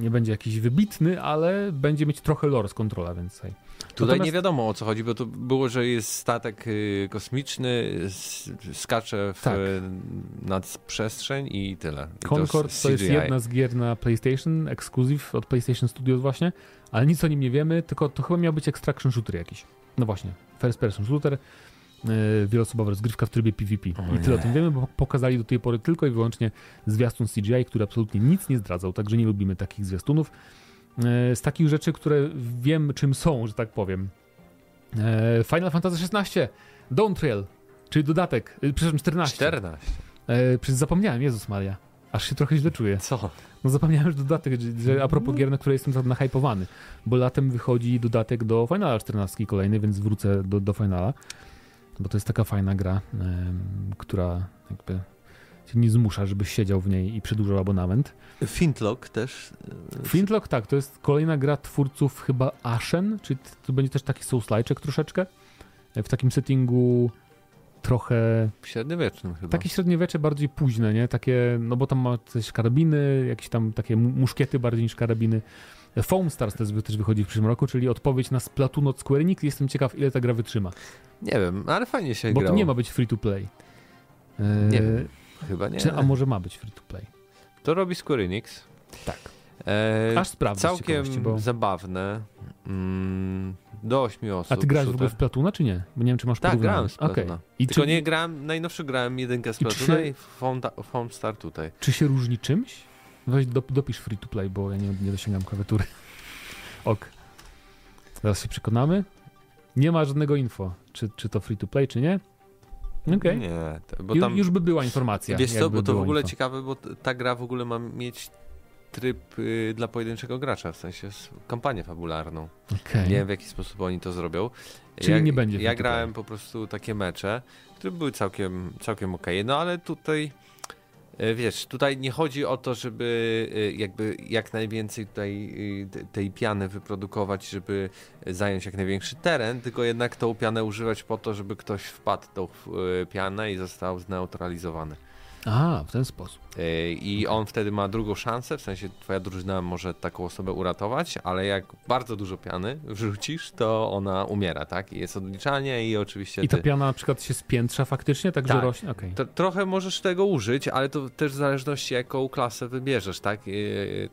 nie będzie jakiś wybitny, ale będzie mieć trochę lore z kontrola, więc hej. Tutaj Natomiast... nie wiadomo o co chodzi, bo to było, że jest statek y, kosmiczny, skacze w, tak. nad przestrzeń i tyle. I Concord to, to, jest jedna z gier na PlayStation, exclusive od PlayStation Studios właśnie, ale nic o nim nie wiemy, tylko to chyba miał być extraction shooter jakiś. No właśnie, first person shooter, yy, wieloosobowa rozgrywka w trybie PvP. O I tyle o tym wiemy, bo pokazali do tej pory tylko i wyłącznie zwiastun CGI, który absolutnie nic nie zdradzał, także nie lubimy takich zwiastunów. Z takich rzeczy, które wiem czym są, że tak powiem. Final Fantasy XVI Dawn Trail, czyli dodatek, przepraszam, 14. 14. Przecież zapomniałem, Jezus Maria. Aż się trochę źle czuję. Co? No zapomniałem, że dodatek, że a propos gier, na które jestem tak nahypowany, bo latem wychodzi dodatek do Finala 14 kolejny, więc wrócę do, do Finala, bo to jest taka fajna gra, która jakby cię nie zmusza, żebyś siedział w niej i przedłużał abonament. Fintlock też. E, Fintlock, tak, to jest kolejna gra twórców chyba Ashen, czyli to będzie też taki souls troszeczkę, w takim settingu trochę... Średniowiecznym chyba. Takie średniowiecze bardziej późne, nie? Takie, no bo tam ma coś karabiny, jakieś tam takie muszkiety bardziej niż karabiny. Foam Stars też, też wychodzi w przyszłym roku, czyli odpowiedź na Splatoon od Square Enix. Jestem ciekaw, ile ta gra wytrzyma. Nie wiem, ale fajnie się Bo grało. to nie ma być free to play. Nie wiem, chyba nie. Czy, a może ma być free to play? To robi Square Enix. Tak. E, Aż sprawdzę. Całkiem bo... zabawne. Mm, do 8 osób. A ty grałeś w ogóle w Platuna, czy nie? Bo nie wiem, czy masz Tak, grałem z Platuna. Okay. I Tylko czy... nie grałem, najnowszy grałem jedynkę z Platuna i, się... i Star tutaj. Czy się różni czymś? Weź do, dopisz free to play, bo ja nie, nie dosięgam klawiatury. ok. Zaraz się przekonamy. Nie ma żadnego info, czy, czy to free to play, czy nie. Okay. Nie, bo tam... Już by była informacja. Wiesz co, bo to w ogóle info. ciekawe, bo ta gra w ogóle ma mieć tryb y, dla pojedynczego gracza, w sensie kampanię fabularną. Okay. Nie wiem w jaki sposób oni to zrobią. Czyli ja, nie będzie. Ja grałem po prostu takie mecze, które były całkiem, całkiem okej, okay. no ale tutaj wiesz, tutaj nie chodzi o to, żeby y, jakby jak najwięcej tutaj tej piany wyprodukować, żeby zająć jak największy teren, tylko jednak tą pianę używać po to, żeby ktoś wpadł tą pianę i został zneutralizowany. A, w ten sposób. E, I on wtedy ma drugą szansę, w sensie twoja drużyna może taką osobę uratować, ale jak bardzo dużo piany wrzucisz, to ona umiera, tak? I jest odliczanie i oczywiście... I ta ty... piana na przykład się spiętrza faktycznie, tak, tak. że rośnie? Okay. To, trochę możesz tego użyć, ale to też w zależności jaką klasę wybierzesz, tak?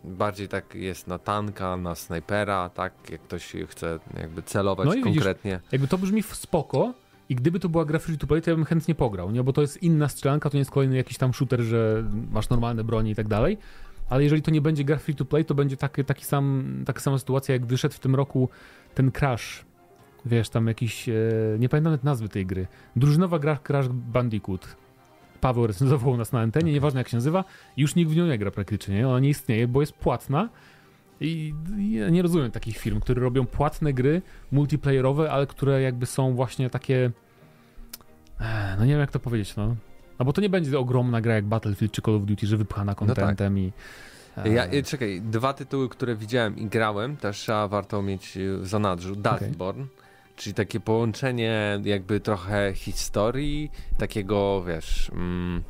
Bardziej tak jest na tanka, na snajpera, tak? Jak ktoś chce jakby celować no konkretnie. Widzisz, jakby to brzmi spoko, i gdyby to była gra free to play, to ja bym chętnie pograł, nie? Bo to jest inna strzelanka, to nie jest kolejny jakiś tam shooter, że masz normalne bronie i tak dalej. Ale jeżeli to nie będzie gra free to play, to będzie taki, taki sam, taka sama sytuacja, jak wyszedł w tym roku ten Crash. Wiesz, tam jakiś, e, nie pamiętam nawet nazwy tej gry. Drużynowa gra Crash Bandicoot. Paweł recenzował nas na antenie, okay. nieważne jak się nazywa, już nikt w nią nie gra praktycznie, nie? Ona nie istnieje, bo jest płatna. I ja nie rozumiem takich firm, które robią płatne gry multiplayerowe, ale które jakby są właśnie takie no nie wiem jak to powiedzieć, no. No bo to nie będzie ogromna gra jak Battlefield czy Call of Duty, że wypchana kontentem no tak. i... Ja, e, czekaj, dwa tytuły, które widziałem i grałem, też trzeba warto mieć w zanadrzu. Dustborn, okay. czyli takie połączenie jakby trochę historii, takiego, wiesz, mm,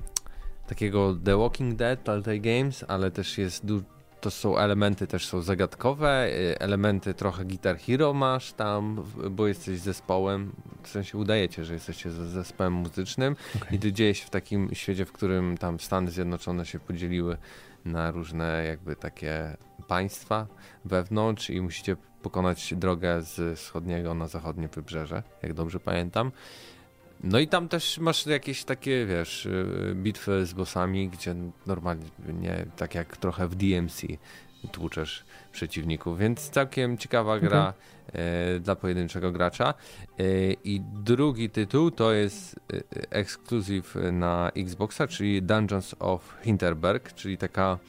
takiego The Walking Dead, Telltale Games, ale też jest du to są elementy też są zagadkowe, y, elementy trochę Guitar Hero masz tam, bo jesteś zespołem, w sensie udajecie, że jesteście zespołem muzycznym okay. i ty dzieje się w takim świecie, w którym tam Stany Zjednoczone się podzieliły na różne jakby takie państwa wewnątrz i musicie pokonać drogę z wschodniego na zachodnie wybrzeże, jak dobrze pamiętam. No i tam też masz jakieś takie, wiesz, y, bitwy z bossami, gdzie normalnie, nie, tak jak trochę w DMC tłuczesz przeciwników, więc całkiem ciekawa gra okay. dla pojedynczego gracza. E, I drugi tytuł to jest y, ekskluzyw na Xboxa, czyli Dungeons of Hinterberg, czyli taka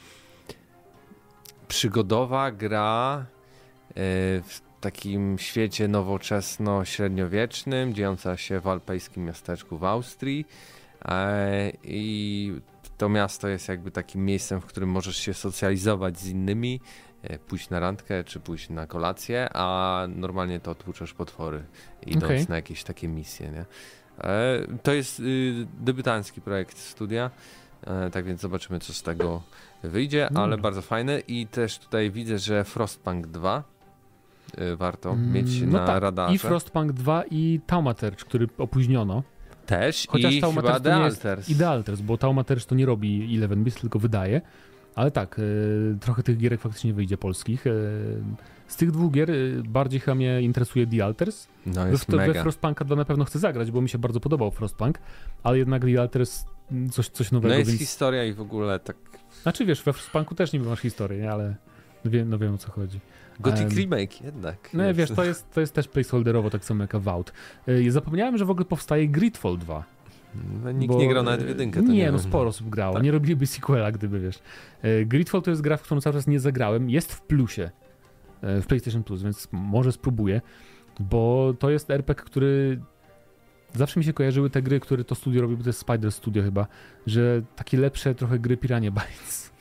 przygodowa gra w takim świecie nowoczesno-średniowiecznym, dziejąca się w alpejskim miasteczku w Austrii. E, I to miasto jest jakby takim miejscem, w którym możesz się socjalizować z innymi, e, pójść na randkę czy pójść na kolację, a normalnie to tłuczesz potwory, idąc okay. na jakieś takie misje. Nie? E, to jest y, debiutancki projekt studia, tak więc zobaczymy, co z tego wyjdzie, ale bardzo fajne. I też tutaj widzę, że Frostpunk 2 Y, warto mm, mieć no na tak. radarze. I Frostpunk 2 i Taumaterz, który opóźniono. Też Chociaż i Taumaterz to nie jest i Alters, bo Taumaterz to nie robi 11 bits, tylko wydaje. Ale tak, y, trochę tych gierek faktycznie wyjdzie polskich. Y, z tych dwóch gier bardziej chyba mnie interesuje The Alters. No jest we, we Frostpunka 2 na pewno chcę zagrać, bo mi się bardzo podobał Frostpunk, ale jednak The Alters coś, coś nowego. No jest więc... historia i w ogóle tak... Znaczy wiesz, we Frostpunku też nie masz historii, nie? ale... Wiem, no wiem o co chodzi. Gothic um, Remake jednak. No jest. wiesz, to jest, to jest też placeholderowo tak samo jak Avowed. Yy, zapomniałem, że w ogóle powstaje Gridfall 2. No, nikt bo, nie grał nawet w jedynkę. Nie, nie no sporo osób grało. Tak? Nie robiliby sequela, gdyby wiesz. Yy, Gridfall to jest gra, w którą cały czas nie zagrałem. Jest w plusie w PlayStation Plus, więc może spróbuję, bo to jest RPG, który zawsze mi się kojarzyły te gry, które to studio robi, bo to jest Spider Studio chyba, że takie lepsze trochę gry Pirania Bytes.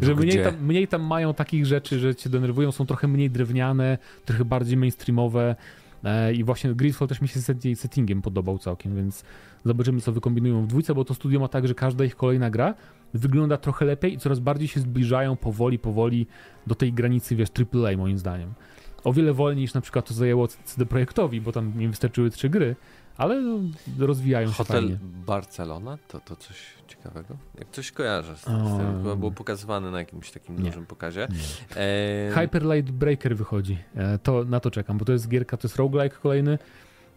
No że mniej tam, mniej tam, mają takich rzeczy, że cię denerwują, są trochę mniej drewniane, trochę bardziej mainstreamowe e, i właśnie Gridfall też mi się settingiem podobał całkiem, więc zobaczymy co wykombinują w dwójce, bo to studio ma tak, że każda ich kolejna gra wygląda trochę lepiej i coraz bardziej się zbliżają powoli, powoli do tej granicy, wiesz, AAA moim zdaniem. O wiele wolniej niż na przykład to zajęło CD Projektowi, bo tam nie wystarczyły trzy gry, ale rozwijają się Hotel fajnie. Barcelona? To, to coś ciekawego? Jak coś kojarzę z tym, um, chyba było pokazywane na jakimś takim nie, dużym pokazie. E... Hyper Light Breaker wychodzi, e, to, na to czekam, bo to jest gierka, to jest roguelike kolejny.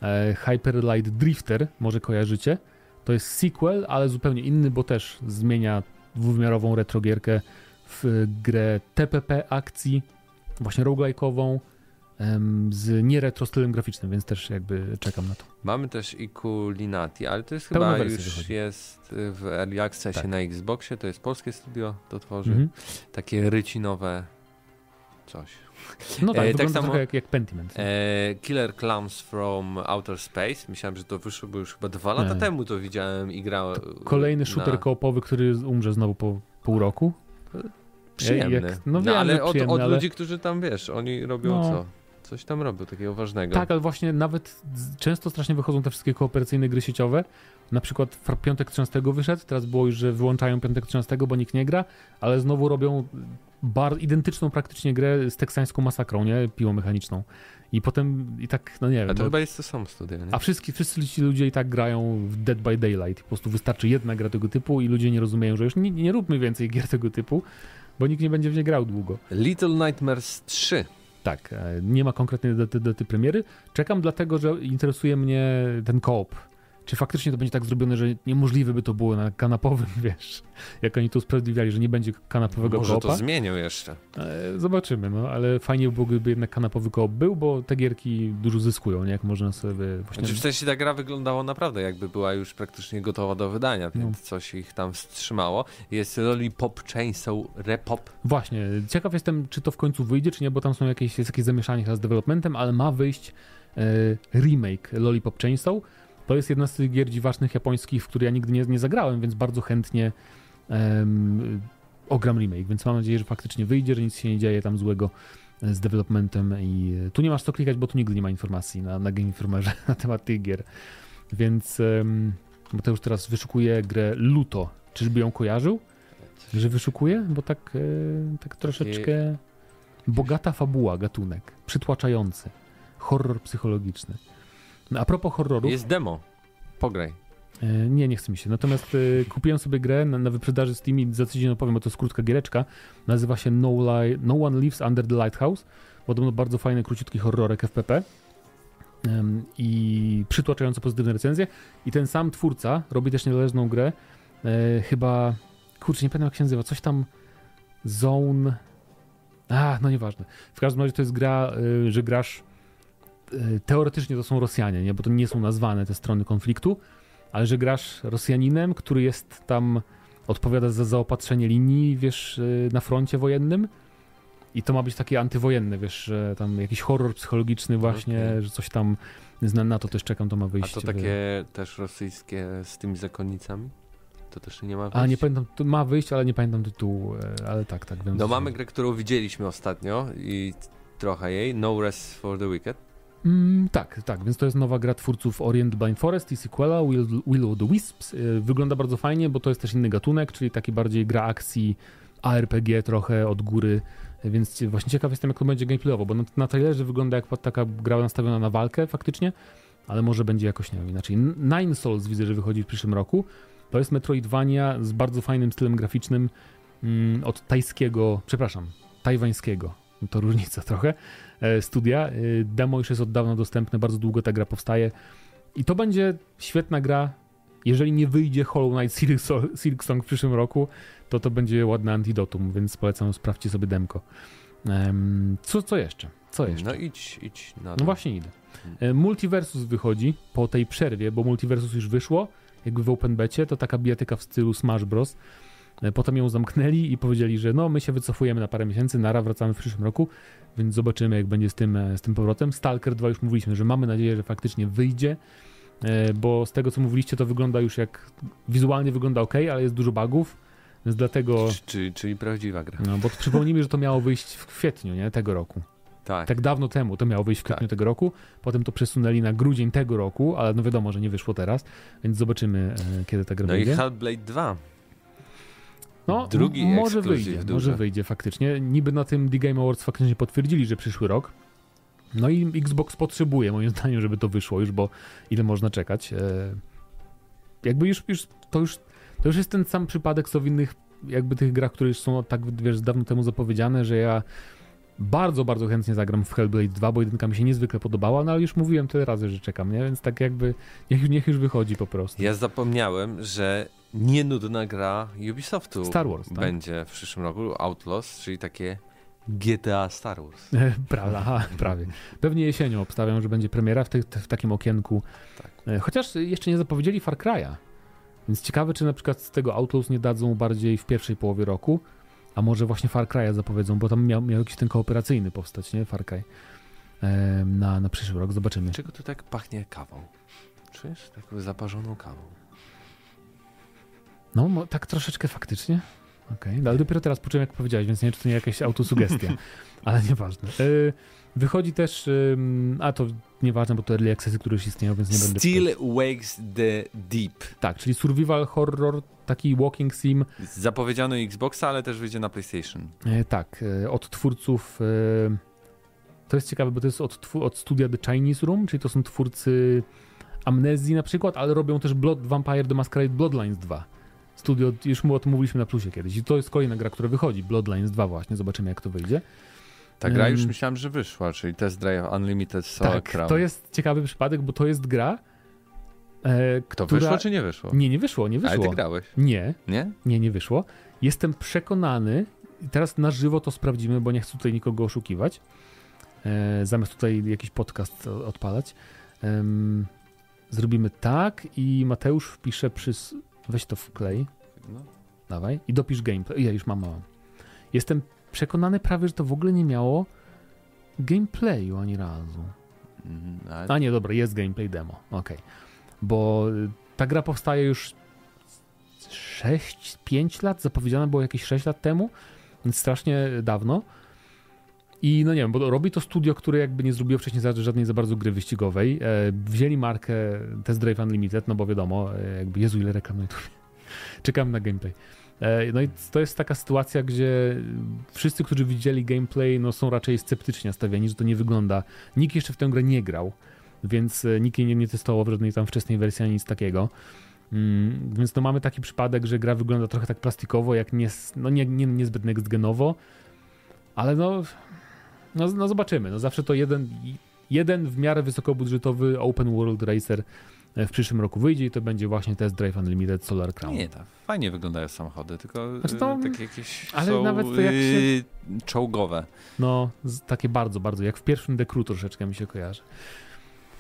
E, Hyper Light Drifter, może kojarzycie. To jest sequel, ale zupełnie inny, bo też zmienia dwuwymiarową retrogierkę w grę TPP akcji, właśnie roguelike'ową z nieretro stylem graficznym, więc też jakby czekam na to. Mamy też Ikulinati, ale to jest chyba już wychodzi. jest w Early Accessie tak. na Xboxie, to jest polskie studio, to tworzy mhm. takie rycinowe coś. No tak, e, tak samo jak, jak Pentiment. E, Killer Clowns from Outer Space. Myślałem, że to wyszło, bo już chyba dwa lata Nie. temu to widziałem i grałem. Kolejny shooter na... koopowy, który umrze znowu po pół roku. Przyjemny. Jak, no, no ale od, od ale... ludzi, którzy tam, wiesz, oni robią no. co? Coś tam robił takiego ważnego. Tak, ale właśnie nawet często strasznie wychodzą te wszystkie kooperacyjne gry sieciowe. Na przykład Piątek 13 wyszedł, teraz było już, że wyłączają Piątek 13, bo nikt nie gra, ale znowu robią bar identyczną praktycznie grę z teksańską masakrą, nie? Piłą mechaniczną. I potem i tak, no nie wiem. A to bo... chyba jest to sam studia, nie? A wszyscy, wszyscy ci ludzie i tak grają w Dead by Daylight. Po prostu wystarczy jedna gra tego typu i ludzie nie rozumieją, że już nie, nie róbmy więcej gier tego typu, bo nikt nie będzie w nie grał długo. Little Nightmares 3 tak, e, nie ma konkretnej daty, daty premiery. Czekam dlatego, że interesuje mnie ten koop czy faktycznie to będzie tak zrobione, że niemożliwe by to było na kanapowym, wiesz, jak oni to usprawiedliwiali, że nie będzie kanapowego Może koopa. Może to zmienią jeszcze. E, zobaczymy, no, ale fajnie byłoby, gdyby jednak kanapowy koop był, bo te gierki dużo zyskują, nie? Jak można sobie właśnie... Znaczy, w sensie ta gra wyglądała naprawdę jakby była już praktycznie gotowa do wydania, więc no. coś ich tam wstrzymało. Jest Lollipop Chainsaw Repop. Właśnie, ciekaw jestem, czy to w końcu wyjdzie, czy nie, bo tam są jakieś, jest jakieś zamieszanie z developmentem, ale ma wyjść e, remake Lollipop Chainsaw, to jest jedna z tych gier dziwacznych japońskich, w które ja nigdy nie, nie zagrałem, więc bardzo chętnie um, ogram remake, więc mam nadzieję, że faktycznie wyjdzie, że nic się nie dzieje tam złego e, z developmentem i e, tu nie masz co klikać, bo tu nigdy nie ma informacji na, na Game Informerze na temat tych gier. Więc um, już teraz wyszukuje grę Luto. Czyżby ją kojarzył? Że wyszukuje? Bo tak, e, tak troszeczkę bogata fabuła, gatunek, przytłaczający, horror psychologiczny. A propos horrorów... Jest demo. Pograj. E, nie, nie chce mi się. Natomiast e, kupiłem sobie grę na, na wyprzedaży Steam i za tydzień opowiem, bo to jest krótka giereczka. Nazywa się No, Li no One Lives Under the Lighthouse. Podobno bardzo fajny, króciutki horrorek FPP. I przytłaczająco pozytywne recenzje. I ten sam twórca robi też niezależną grę. E, chyba, kurczę, nie pamiętam jak się nazywa. Coś tam Zone... A, no nieważne. W każdym razie to jest gra, y, że grasz teoretycznie to są Rosjanie, nie? bo to nie są nazwane te strony konfliktu, ale że grasz Rosjaninem, który jest tam, odpowiada za zaopatrzenie linii, wiesz, e, na froncie wojennym i to ma być takie antywojenne, wiesz, że tam jakiś horror psychologiczny właśnie, okay. że coś tam, na to też czekam, to ma wyjść. A to takie też rosyjskie z tymi zakonnicami? To też nie ma wyjść? A nie pamiętam, to ma wyjść, ale nie pamiętam tytułu, ale tak, tak. Wiem, no mamy grę, którą widzieliśmy ostatnio i trochę jej, No Rest for the Wicked. Mm, tak, tak, więc to jest nowa gra twórców Orient Blind Forest i sequela Will, Will of the Wisps. Y, wygląda bardzo fajnie, bo to jest też inny gatunek, czyli taki bardziej gra akcji ARPG trochę od góry, więc właśnie ciekaw jestem, jak to będzie gameplayowo, bo na, na trailerze wygląda jak taka gra nastawiona na walkę faktycznie, ale może będzie jakoś, nie wiem, inaczej. Nine Souls widzę, że wychodzi w przyszłym roku. To jest Metroidvania z bardzo fajnym stylem graficznym mm, od tajskiego, przepraszam, tajwańskiego, to różnica trochę, E, studia. E, demo już jest od dawna dostępne, bardzo długo ta gra powstaje. I to będzie świetna gra. Jeżeli nie wyjdzie Hollow Knight Silk Song w przyszłym roku, to to będzie ładne antidotum, więc polecam, sprawdźcie sobie demko. Co, co jeszcze? Co jeszcze? No idź, idź. no właśnie idę. Hmm. Multiversus wychodzi po tej przerwie, bo Multiversus już wyszło, jakby w open becie, to taka bijatyka w stylu Smash Bros. E, potem ją zamknęli i powiedzieli, że no my się wycofujemy na parę miesięcy, nara wracamy w przyszłym roku, więc zobaczymy jak będzie z tym, e, z tym powrotem. Stalker 2 już mówiliśmy, że mamy nadzieję, że faktycznie wyjdzie, e, bo z tego co mówiliście to wygląda już jak, wizualnie wygląda ok, ale jest dużo bugów, więc dlatego... Czyli, czyli prawdziwa gra. No, bo przypomnijmy, że to miało wyjść w kwietniu, nie, tego roku. Tak. tak dawno temu to miało wyjść w kwietniu tak. tego roku, potem to przesunęli na grudzień tego roku, ale no wiadomo, że nie wyszło teraz, więc zobaczymy, kiedy ta gra no wyjdzie. No i Hellblade 2. No, Drugi może wyjdzie, może wyjdzie faktycznie. Niby na tym The Game Awards faktycznie potwierdzili, że przyszły rok. No i Xbox potrzebuje moim zdaniem, żeby to wyszło już, bo ile można czekać. E, jakby już, już, to już to już jest ten sam przypadek, co w innych jakby tych grach, które już są tak wiesz, dawno temu zapowiedziane, że ja bardzo, bardzo chętnie zagram w Hellblade 2, bo jedynka mi się niezwykle podobała, no ale już mówiłem tyle razy, że czekam, nie? Więc tak jakby niech, niech już wychodzi po prostu. Ja zapomniałem, że nienudna gra Ubisoftu Star Wars, tak? będzie w przyszłym roku, Outlaws, czyli takie GTA Star Wars. prawie, aha, prawie. Pewnie jesienią obstawiam, że będzie premiera w, w takim okienku. Tak. E, chociaż jeszcze nie zapowiedzieli Far Cry'a. Więc ciekawe, czy na przykład z tego Outlaws nie dadzą bardziej w pierwszej połowie roku, a może właśnie Far Cry'a zapowiedzą, bo tam miał, miał jakiś ten kooperacyjny powstać, nie? Far Cry. E, na, na przyszły rok, zobaczymy. Czego tu tak pachnie kawą? Czujesz? Taką zaparzoną kawą. No, tak troszeczkę faktycznie. Okej, okay. ale dopiero teraz poczułem, jak powiedziałeś, więc nie wiem, czy to nie jakaś autosugestia, ale nieważne. E, wychodzi też, a to nieważne, bo to early accessy, które już istnieją, więc nie będę... Still Wakes the Deep. Tak, czyli survival horror, taki walking sim. Zapowiedziano Xboxa, ale też wyjdzie na PlayStation. E, tak, e, od twórców... To jest ciekawe, bo to jest od, od studia The Chinese Room, czyli to są twórcy Amnezji na przykład, ale robią też Blood, Vampire The Masquerade Bloodlines 2 studio, już mu o tym mówiliśmy na plusie kiedyś i to jest kolejna gra, która wychodzi, Bloodlines 2 właśnie, zobaczymy jak to wyjdzie. Ta gra już myślałem, że wyszła, czyli Test Drive Unlimited Solar tak, Crown. to jest ciekawy przypadek, bo to jest gra, e, To która... wyszło czy nie wyszło? Nie, nie wyszło, nie wyszło. Ale ty grałeś? Nie. Nie? Nie, nie wyszło. Jestem przekonany, teraz na żywo to sprawdzimy, bo nie chcę tutaj nikogo oszukiwać, e, zamiast tutaj jakiś podcast odpalać. E, zrobimy tak i Mateusz wpisze przy Weź to wklej. No. Dawaj. I dopisz gameplay. Ja już mam, mam. Jestem przekonany prawie, że to w ogóle nie miało gameplayu ani razu. Mm, ale... A nie, dobra, jest gameplay demo. Okej. Okay. Bo y, ta gra powstaje już 6-5 lat, zapowiedziana było jakieś 6 lat temu, więc strasznie dawno. I no nie wiem, bo robi to studio, które jakby nie zrobiło wcześniej żadnej za bardzo gry wyścigowej. E, wzięli markę Test Drive Unlimited, no bo wiadomo, e, jakby Jezu, ile reklam na YouTube. Czekam na gameplay. E, no i to jest taka sytuacja, gdzie wszyscy, którzy widzieli gameplay, no są raczej sceptycznie nastawieni, że to nie wygląda. Nikt jeszcze w tę grę nie grał, więc nikt nie, nie testował w żadnej tam wczesnej wersji ani nic takiego. Mm, więc no mamy taki przypadek, że gra wygląda trochę tak plastikowo, jak nie, no nie, nie, niezbyt next genowo, ale no no, no zobaczymy. No zawsze to jeden, jeden w miarę wysokobudżetowy open world racer e, w przyszłym roku wyjdzie i to będzie właśnie Test Drive Unlimited Solar Crown. Nie, tak. Fajnie wyglądają samochody, tylko znaczy to, takie jakieś ale są nawet to jak się... Yy, czołgowe. No, takie bardzo, bardzo, jak w pierwszym Dekru troszeczkę mi się kojarzy.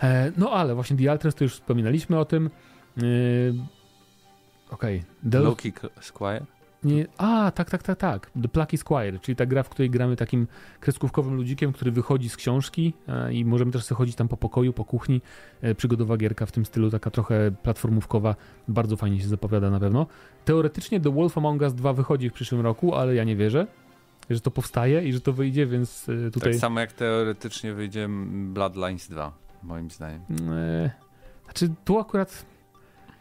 E, no ale właśnie The Altres to już wspominaliśmy o tym. E, Okej. Okay. Loki Squire? Nie, a, tak, tak, tak, tak. The Plucky Squire, czyli ta gra, w której gramy takim kreskówkowym ludzikiem, który wychodzi z książki e, i możemy też sobie chodzić tam po pokoju, po kuchni. E, przygodowa gierka w tym stylu, taka trochę platformówkowa. Bardzo fajnie się zapowiada na pewno. Teoretycznie The Wolf Among Us 2 wychodzi w przyszłym roku, ale ja nie wierzę, że to powstaje i że to wyjdzie, więc e, tutaj... Tak samo jak teoretycznie wyjdzie Bloodlines 2, moim zdaniem. E, znaczy, tu akurat...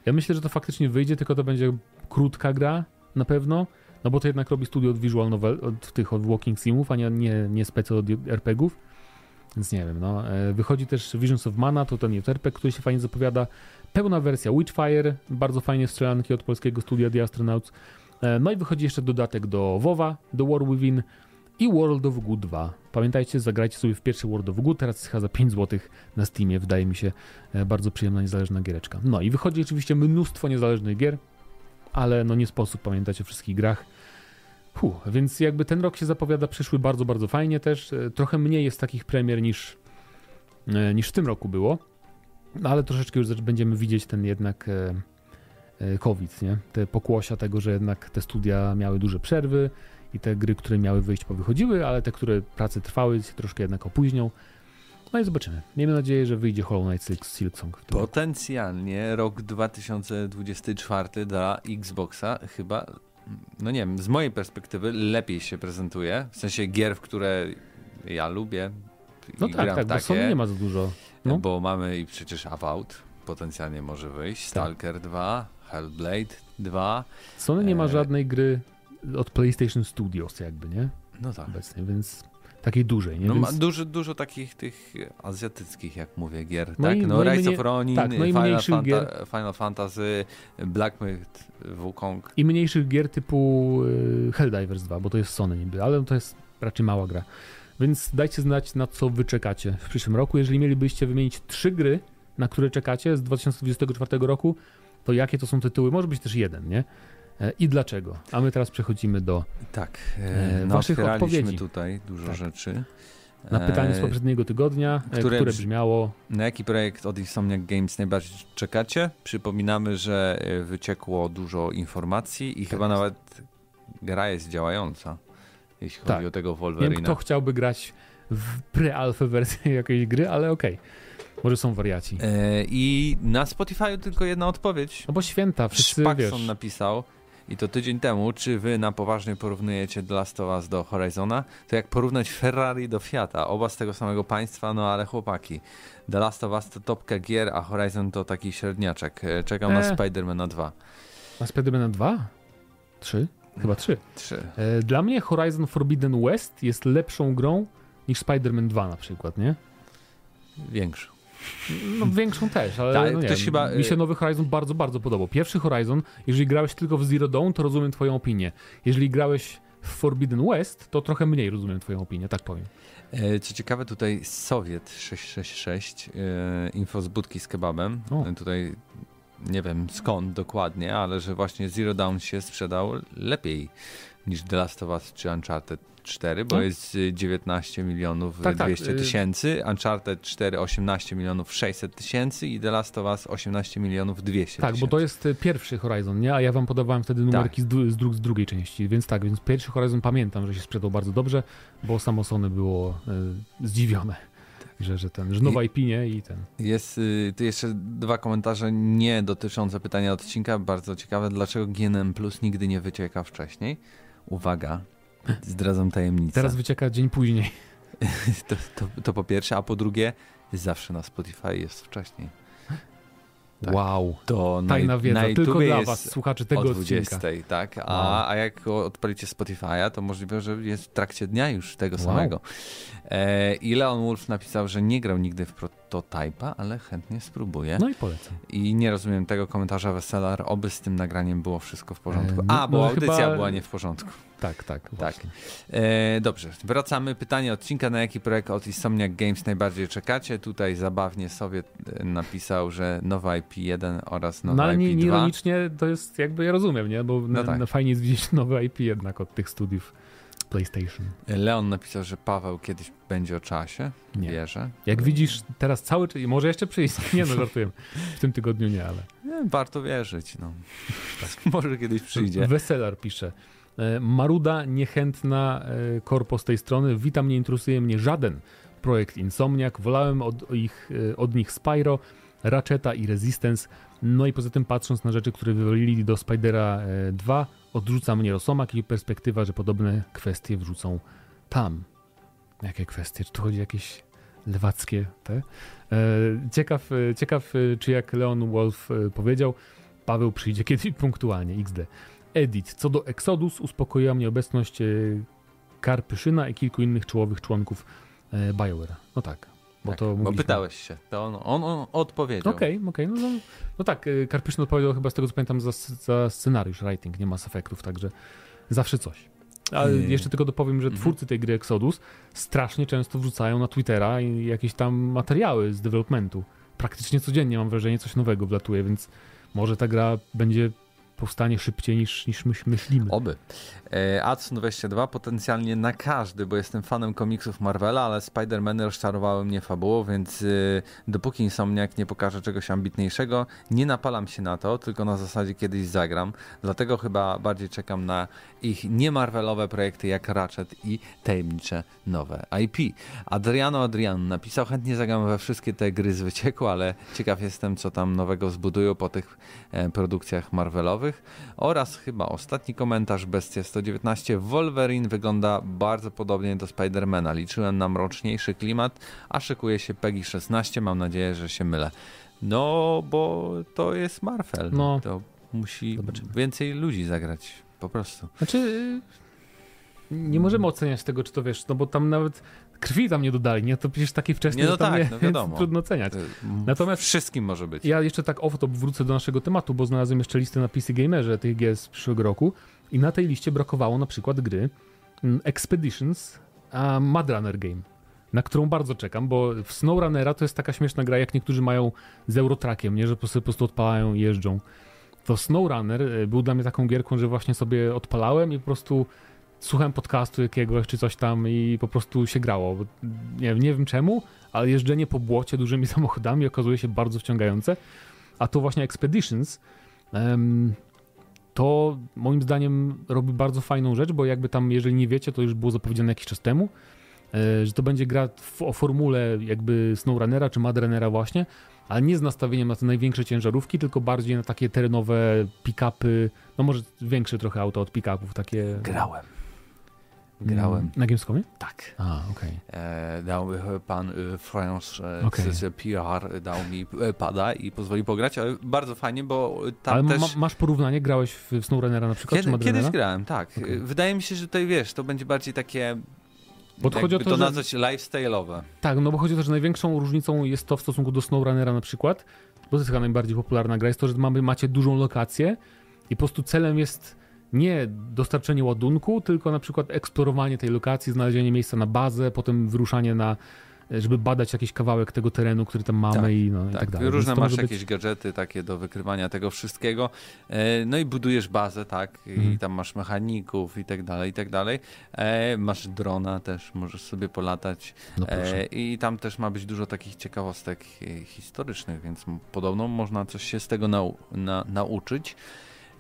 Ja myślę, że to faktycznie wyjdzie, tylko to będzie krótka gra, na pewno, no bo to jednak robi studio od visual novel, od tych od walking simów, a nie, nie, nie specy od RPGów, więc nie wiem, no. E, wychodzi też Visions of Mana, to ten JRPG, który się fajnie zapowiada. Pełna wersja Witchfire, bardzo fajnie strzelanki od polskiego studia The Astronauts. E, no i wychodzi jeszcze dodatek do WoWa, The War Within i World of Goo 2. Pamiętajcie, zagrajcie sobie w pierwszy World of Goo, teraz chyba za 5 zł na Steamie, wydaje mi się e, bardzo przyjemna, niezależna giereczka. No i wychodzi oczywiście mnóstwo niezależnych gier, ale no nie sposób pamiętać o wszystkich grach. Puh, więc jakby ten rok się zapowiada przyszły bardzo, bardzo fajnie też. E, trochę mniej jest takich premier niż, e, niż w tym roku było, ale troszeczkę już będziemy widzieć ten jednak COVID, nie? Te pokłosia tego, że jednak te studia miały duże przerwy i te gry, które miały wyjść, powychodziły, ale te, które prace trwały, się troszkę jednak opóźnią. No i zobaczymy. Miejmy nadzieję, że wyjdzie Hollow Knight Silk Song. Potencjalnie rok 2024 dla Xboxa chyba, no nie wiem, z mojej perspektywy lepiej się prezentuje. W sensie gier, w które ja lubię. No tak, tak, bo Sony nie ma za dużo. No. Bo mamy i przecież Avowed potencjalnie może wyjść, tak. Stalker tak. 2, Hellblade 2. Sony nie ma e, żadnej gry od PlayStation Studios jakby, nie? No tak. Obecnie, więc takiej dużej, nie? No, Więc... dużo, dużo takich tych azjatyckich, jak mówię, gier, no tak? I, no, no Rise of Ronin, tak, no Final, Fanta gier... Final Fantasy, Black Myth, Wukong. I mniejszych gier typu y, Helldivers 2, bo to jest Sony niby, ale to jest raczej mała gra. Więc dajcie znać, na co wy czekacie w przyszłym roku. Jeżeli mielibyście wymienić trzy gry, na które czekacie z 2024 roku, to jakie to są tytuły? Może być też jeden, nie? E, i dlaczego. A my teraz przechodzimy do tak, e, no, waszych odpowiedzi. tutaj dużo tak. rzeczy. Na pytanie z e, poprzedniego tygodnia, które, które brzmiało... Na jaki projekt od Insomniac Games najbardziej czekacie? Przypominamy, że wyciekło dużo informacji i tak chyba nawet gra jest działająca, jeśli chodzi tak. o tego Wolverina. Nie wiem, kto chciałby grać w pre-alpha wersję jakiejś gry, ale okej. Okay. Może są wariaci. I na Spotify tylko jedna odpowiedź. No bo święta, wszyscy Szpakson wiesz. napisał, i to tydzień temu, czy wy na poważnie porównujecie The Last of Us do Horizona, to jak porównać Ferrari do Fiata, oba z tego samego państwa, no ale chłopaki. The Last of Us to topka gier, a Horizon to taki średniaczek. E, czekam e. na Spidermana 2. Na Spidermana 2? 3? Chyba 3. 3. E, dla mnie Horizon Forbidden West jest lepszą grą niż Spider-Man 2 na przykład, nie? Większą. No większą też, ale tak, no nie, chyba... mi się nowy Horizon bardzo, bardzo podobał. Pierwszy Horizon, jeżeli grałeś tylko w Zero Dawn, to rozumiem twoją opinię. Jeżeli grałeś w Forbidden West, to trochę mniej rozumiem twoją opinię, tak powiem. E, co ciekawe, tutaj Sowiet 666, e, info z budki z kebabem. O. E, tutaj nie wiem skąd dokładnie, ale że właśnie Zero Dawn się sprzedał lepiej niż The Last of Us czy Uncharted 4, bo no. jest 19 y, milionów tak, 200 tak. tysięcy, Uncharted 4 18 milionów 600 tysięcy i The Last of Us 18 milionów 200 Tak, bo to jest y, pierwszy Horizon, nie? A ja wam podawałem wtedy numerki tak. z, dru z, drugiej części, więc tak, więc pierwszy Horizon pamiętam, że się sprzedał bardzo dobrze, bo samo Sony było y, zdziwione. Że, że ten, że nowa IP nie i ten. Jest y, tu jeszcze dwa komentarze nie dotyczące pytania odcinka, bardzo ciekawe, dlaczego GNM Plus nigdy nie wycieka wcześniej. Uwaga, Zdradzam tajemnicę. Teraz wycieka dzień później. to, to, to, po pierwsze, a po drugie, zawsze na Spotify jest wcześniej. Tak. Wow. To Tajna na, wiedza, na tylko dla was, słuchaczy tego o 20, odcinka. tak? A, wow. a jak odpalicie Spotify'a, to możliwe, że jest w trakcie dnia już tego wow. samego. E, I Leon Wolf napisał, że nie grał nigdy w prototypa, ale chętnie spróbuje. No i polecam. I nie rozumiem tego komentarza Weselar, oby z tym nagraniem było wszystko w porządku. E, no, a, bo no, audycja chyba... była nie w porządku. Tak, tak. tak. E, dobrze, wracamy. Pytanie odcinka, na jaki projekt od Insomniac Games najbardziej czekacie? Tutaj zabawnie sobie e, napisał, że nowa IP1 oraz nowa no, ale IP2. ironicznie to jest jakby, ja rozumiem, nie? Bo no tak. fajnie jest widzieć nowe IP jednak od tych studiów. PlayStation. Leon napisał, że Paweł kiedyś będzie o czasie. Nie. Wierzę. Jak widzisz, teraz cały czas, może jeszcze przyjść. Nie no, żartuję. W tym tygodniu nie, ale. Nie, warto wierzyć, no. Tak. może kiedyś przyjdzie. Weselar pisze. E, Maruda, niechętna e, korpo z tej strony. Witam, nie interesuje mnie żaden projekt Insomniac. Wolałem od, ich, e, od nich Spyro, Ratcheta i Resistance. No i poza tym patrząc na rzeczy, które wywalili do Spidera 2, odrzuca mnie Rosomak i perspektywa, że podobne kwestie wrzucą tam. Jakie kwestie? Czy tu chodzi o jakieś lewackie te? Ciekaw, ciekaw, czy jak Leon Wolf powiedział, Paweł przyjdzie kiedyś punktualnie, XD. Edit. Co do Exodus uspokoiła mnie obecność e, Karpyszyna i kilku innych czołowych członków e, BioWare. No tak. Bo, tak, to bo pytałeś się, to on, on, on odpowiedział. Okej, okay, okej. Okay. No, no, no, tak, e, Karpyszyn odpowiedział chyba z tego co pamiętam za, za scenariusz, writing, nie Mass Effectów, także zawsze coś. Ale hmm. jeszcze tylko dopowiem, że mhm. twórcy tej gry Exodus strasznie często wrzucają na Twittera jakieś tam materiały z developmentu. Praktycznie codziennie mam wrażenie coś nowego wlatuje, więc może ta gra będzie powstanie szybciej niż, niż myślimy. Oby. E, Adson 22 potencjalnie na każdy, bo jestem fanem komiksów Marvela, ale Spider-Many rozczarowały mnie fabułą, więc y, dopóki Insomniac nie pokaże czegoś ambitniejszego, nie napalam się na to, tylko na zasadzie kiedyś zagram. Dlatego chyba bardziej czekam na ich niemarvelowe projekty jak Ratchet i tajemnicze nowe IP. Adriano Adrian napisał, chętnie zagram we wszystkie te gry z wycieku, ale ciekaw jestem, co tam nowego zbudują po tych e, produkcjach Marvelowych. Oraz chyba ostatni komentarz, Bestia 119, Wolverine wygląda bardzo podobnie do Spidermana. Liczyłem na mroczniejszy klimat, a szykuje się PEGI 16, mam nadzieję, że się mylę. No, bo to jest Marvel. No. To musi Zobaczymy. więcej ludzi zagrać, po prostu. Znaczy, nie możemy oceniać tego, czy to wiesz, no bo tam nawet krwi tam nie dodali, nie? To przecież takie wcześniej nie, no tak, nie, no wiadomo. trudno oceniać. Natomiast wszystkim może być. Ja jeszcze tak off-top wrócę do naszego tematu, bo znalazłem jeszcze listę na PC Gamerze tych gier z przyszłego roku i na tej liście brakowało na przykład gry mm, Expeditions a Mad Runner Game, na którą bardzo czekam, bo w SnowRunnera to jest taka śmieszna gra, jak niektórzy mają z Eurotrackiem, nie? Że po prostu odpalają i jeżdżą. To SnowRunner e, był dla mnie taką gierką, że właśnie sobie odpalałem i po prostu słuchałem podcastu jakiegoś czy coś tam i po prostu się grało. Nie, nie wiem czemu, ale jeżdżenie po błocie dużymi samochodami okazuje się bardzo wciągające. A to właśnie Expeditions um, to moim zdaniem robi bardzo fajną rzecz, bo jakby tam, jeżeli nie wiecie, to już było zapowiedziane jakiś czas temu, e, że to będzie gra w, o formule jakby SnowRunnera czy Madrunnera właśnie, ale nie z nastawieniem na te największe ciężarówki, tylko bardziej na takie terenowe pick-upy, no może większe trochę auto od pick-upów, takie... Grałem. Grałem. Na Gamescomie? Tak. A, okej. Okay. E, dał pan e, France e, okay. z PR dał mi e, pada i pozwolił pograć, ale bardzo fajnie, bo tam ale też... Ma, masz porównanie? Grałeś w SnowRunnera na przykład? Kiedy, kiedyś grałem, tak. Okay. Wydaje mi się, że tutaj wiesz, to będzie bardziej takie bo chodzi o to, to że... nazwać lifestyle'owe. Tak, no bo chodzi o to, że największą różnicą jest to w stosunku do SnowRunnera na przykład, bo to jest chyba najbardziej popularna gra, jest to, że mamy, macie dużą lokację i po prostu celem jest nie dostarczenie ładunku, tylko na przykład eksplorowanie tej lokacji, znalezienie miejsca na bazę, potem wyruszanie na żeby badać jakiś kawałek tego terenu, który tam mamy tak, i, no, tak. i tak dalej. Różne masz jakieś być... gadżety takie do wykrywania tego wszystkiego. E, no i budujesz bazę, tak, i mhm. tam masz mechaników i tak dalej, i tak dalej. E, masz drona też, możesz sobie polatać. No e, I tam też ma być dużo takich ciekawostek historycznych, więc podobno można coś się z tego nau na nauczyć.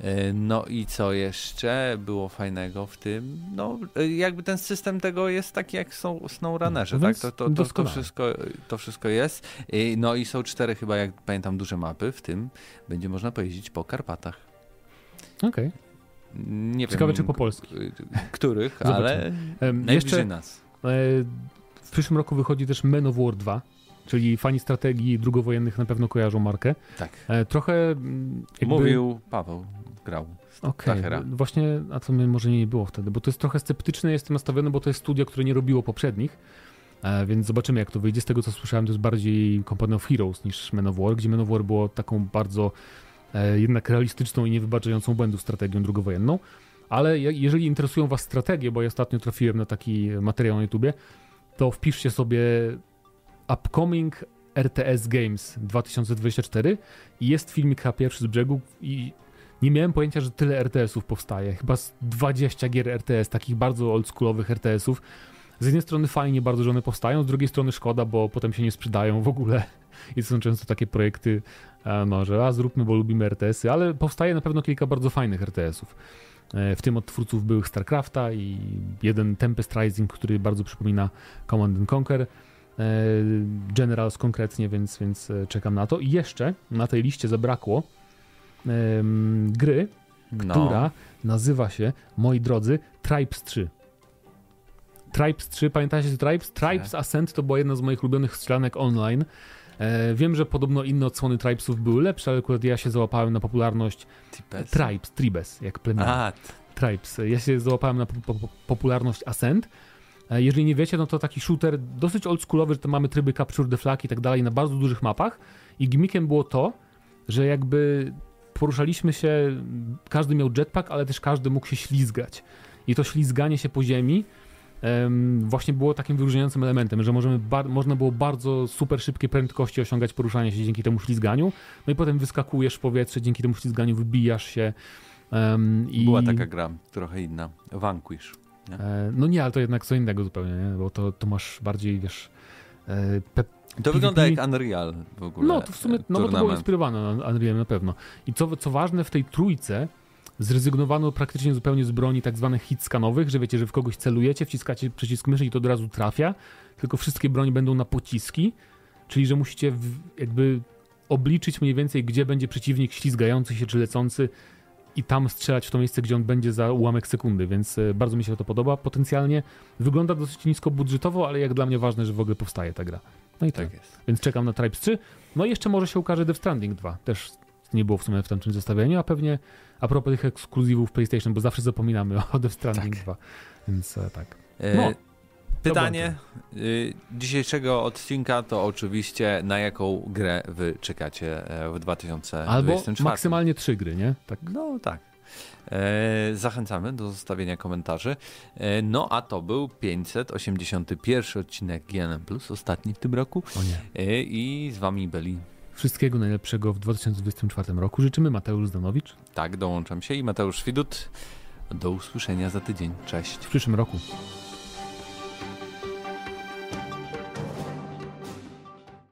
E, no i co jeszcze było fajnego w tym? No, e, jakby ten system tego jest taki jak są SnowRunnerzy, no, tak? To, to, to, to, wszystko, to wszystko jest. No i są cztery chyba, jak pamiętam, duże mapy, w tym będzie można pojeździć po Karpatach. Okej. Okay. Nie Ciekawe, wiem, czy po polsku. Których, ale najbliżej jeszcze, nas. E, w przyszłym roku wychodzi też Men of War 2 czyli fani strategii drugowojennych na pewno kojarzą markę. Tak. trochę jakby... Mówił Paweł grał. Okej, okay. właśnie, a to może nie było wtedy, bo to jest trochę sceptyczne, jestem nastawiony, bo to jest studio, które nie robiło poprzednich, e, więc zobaczymy jak to wyjdzie. Z tego co słyszałem, to jest bardziej Company of Heroes niż Men of War, gdzie Men of War było taką bardzo e, jednak realistyczną i niewybaczającą błędów strategią drugowojenną. Ale jeżeli interesują Was strategie, bo ja ostatnio trafiłem na taki materiał na YouTubie, to wpiszcie sobie Upcoming RTS Games 2024 i jest filmik chyba pierwszy z brzegu i nie miałem pojęcia, że tyle RTS-ów powstaje. Chyba z 20 gier RTS, takich bardzo oldschoolowych RTS-ów. Z jednej strony fajnie bardzo, że one powstają, z drugiej strony szkoda, bo potem się nie sprzedają w ogóle. I są często takie projekty, e, no, że a zróbmy, bo lubimy RTS-y, ale powstaje na pewno kilka bardzo fajnych RTS-ów. E, w tym od twórców byłych StarCrafta i jeden Tempest Rising, który bardzo przypomina Command Conquer. E, Generals konkretnie, więc, więc czekam na to. I jeszcze na tej liście zabrakło um, gry, no. która nazywa się, moi drodzy, Tribes 3. Tribes 3, pamiętacie Tribes? Tribes tak. Ascent to była jedna z moich ulubionych strzelanek online. E, wiem, że podobno inne odsłony Tribesów były lepsze, ale akurat ja się załapałem na popularność Tribes, Tribes, Tribes jak plemię. Tribes. Ja się załapałem na po, po, popularność Ascent. E, jeżeli nie wiecie, no to taki shooter dosyć oldschoolowy, że to mamy tryby capture the flag i tak dalej na bardzo dużych mapach i gimmickiem było to, że jakby poruszaliśmy się, każdy miał jetpack, ale też każdy mógł się ślizgać. I to ślizganie się po ziemi właśnie było takim wyróżniającym elementem, że możemy można było bardzo super szybkie prędkości osiągać poruszanie się dzięki temu ślizganiu, no i potem wyskakujesz w powietrze, dzięki temu ślizganiu wybijasz się. Um, i... Była taka gra, trochę inna, Vanquish. Nie? E, no nie, ale to jednak co innego zupełnie, nie? bo to, to masz bardziej, wiesz... E, to PvP... wygląda jak Unreal w ogóle. No, to w sumie, no bo to było inspirowane Unreal na pewno. I co, co ważne, w tej trójce zrezygnowano praktycznie zupełnie z broni tak zwanych hit skanowych, że wiecie, że w kogoś celujecie, wciskacie przycisk myszy i to od razu trafia, tylko wszystkie broni będą na pociski, czyli że musicie jakby obliczyć mniej więcej, gdzie będzie przeciwnik ślizgający się czy lecący i tam strzelać w to miejsce, gdzie on będzie za ułamek sekundy, więc e, bardzo mi się to podoba. Potencjalnie wygląda dosyć nisko budżetowo, ale jak dla mnie ważne, że w ogóle powstaje ta gra. No i tak. tak jest. Więc czekam na Tribes 3. No i jeszcze może się ukaże Death Stranding 2. Też nie było w sumie w tamtym zestawieniu, a pewnie a propos tych ekskluzywów PlayStation, bo zawsze zapominamy o Death Stranding tak. 2, więc e, tak. E, no. Pytanie y, dzisiejszego odcinka to oczywiście na jaką grę wy czekacie e, w 2024? Albo maksymalnie trzy gry, nie? Tak. No tak. zachęcamy do zostawienia komentarzy. no a to był 581 odcinek GNM+, ostatni w tym roku. O nie. I z wami byli Wszystkiego najlepszego w 2024 roku. Życzymy Mateusz Zdanowicz. Tak, dołączam się i Mateusz Widut. Do usłyszenia za tydzień. Cześć. W przyszłym roku.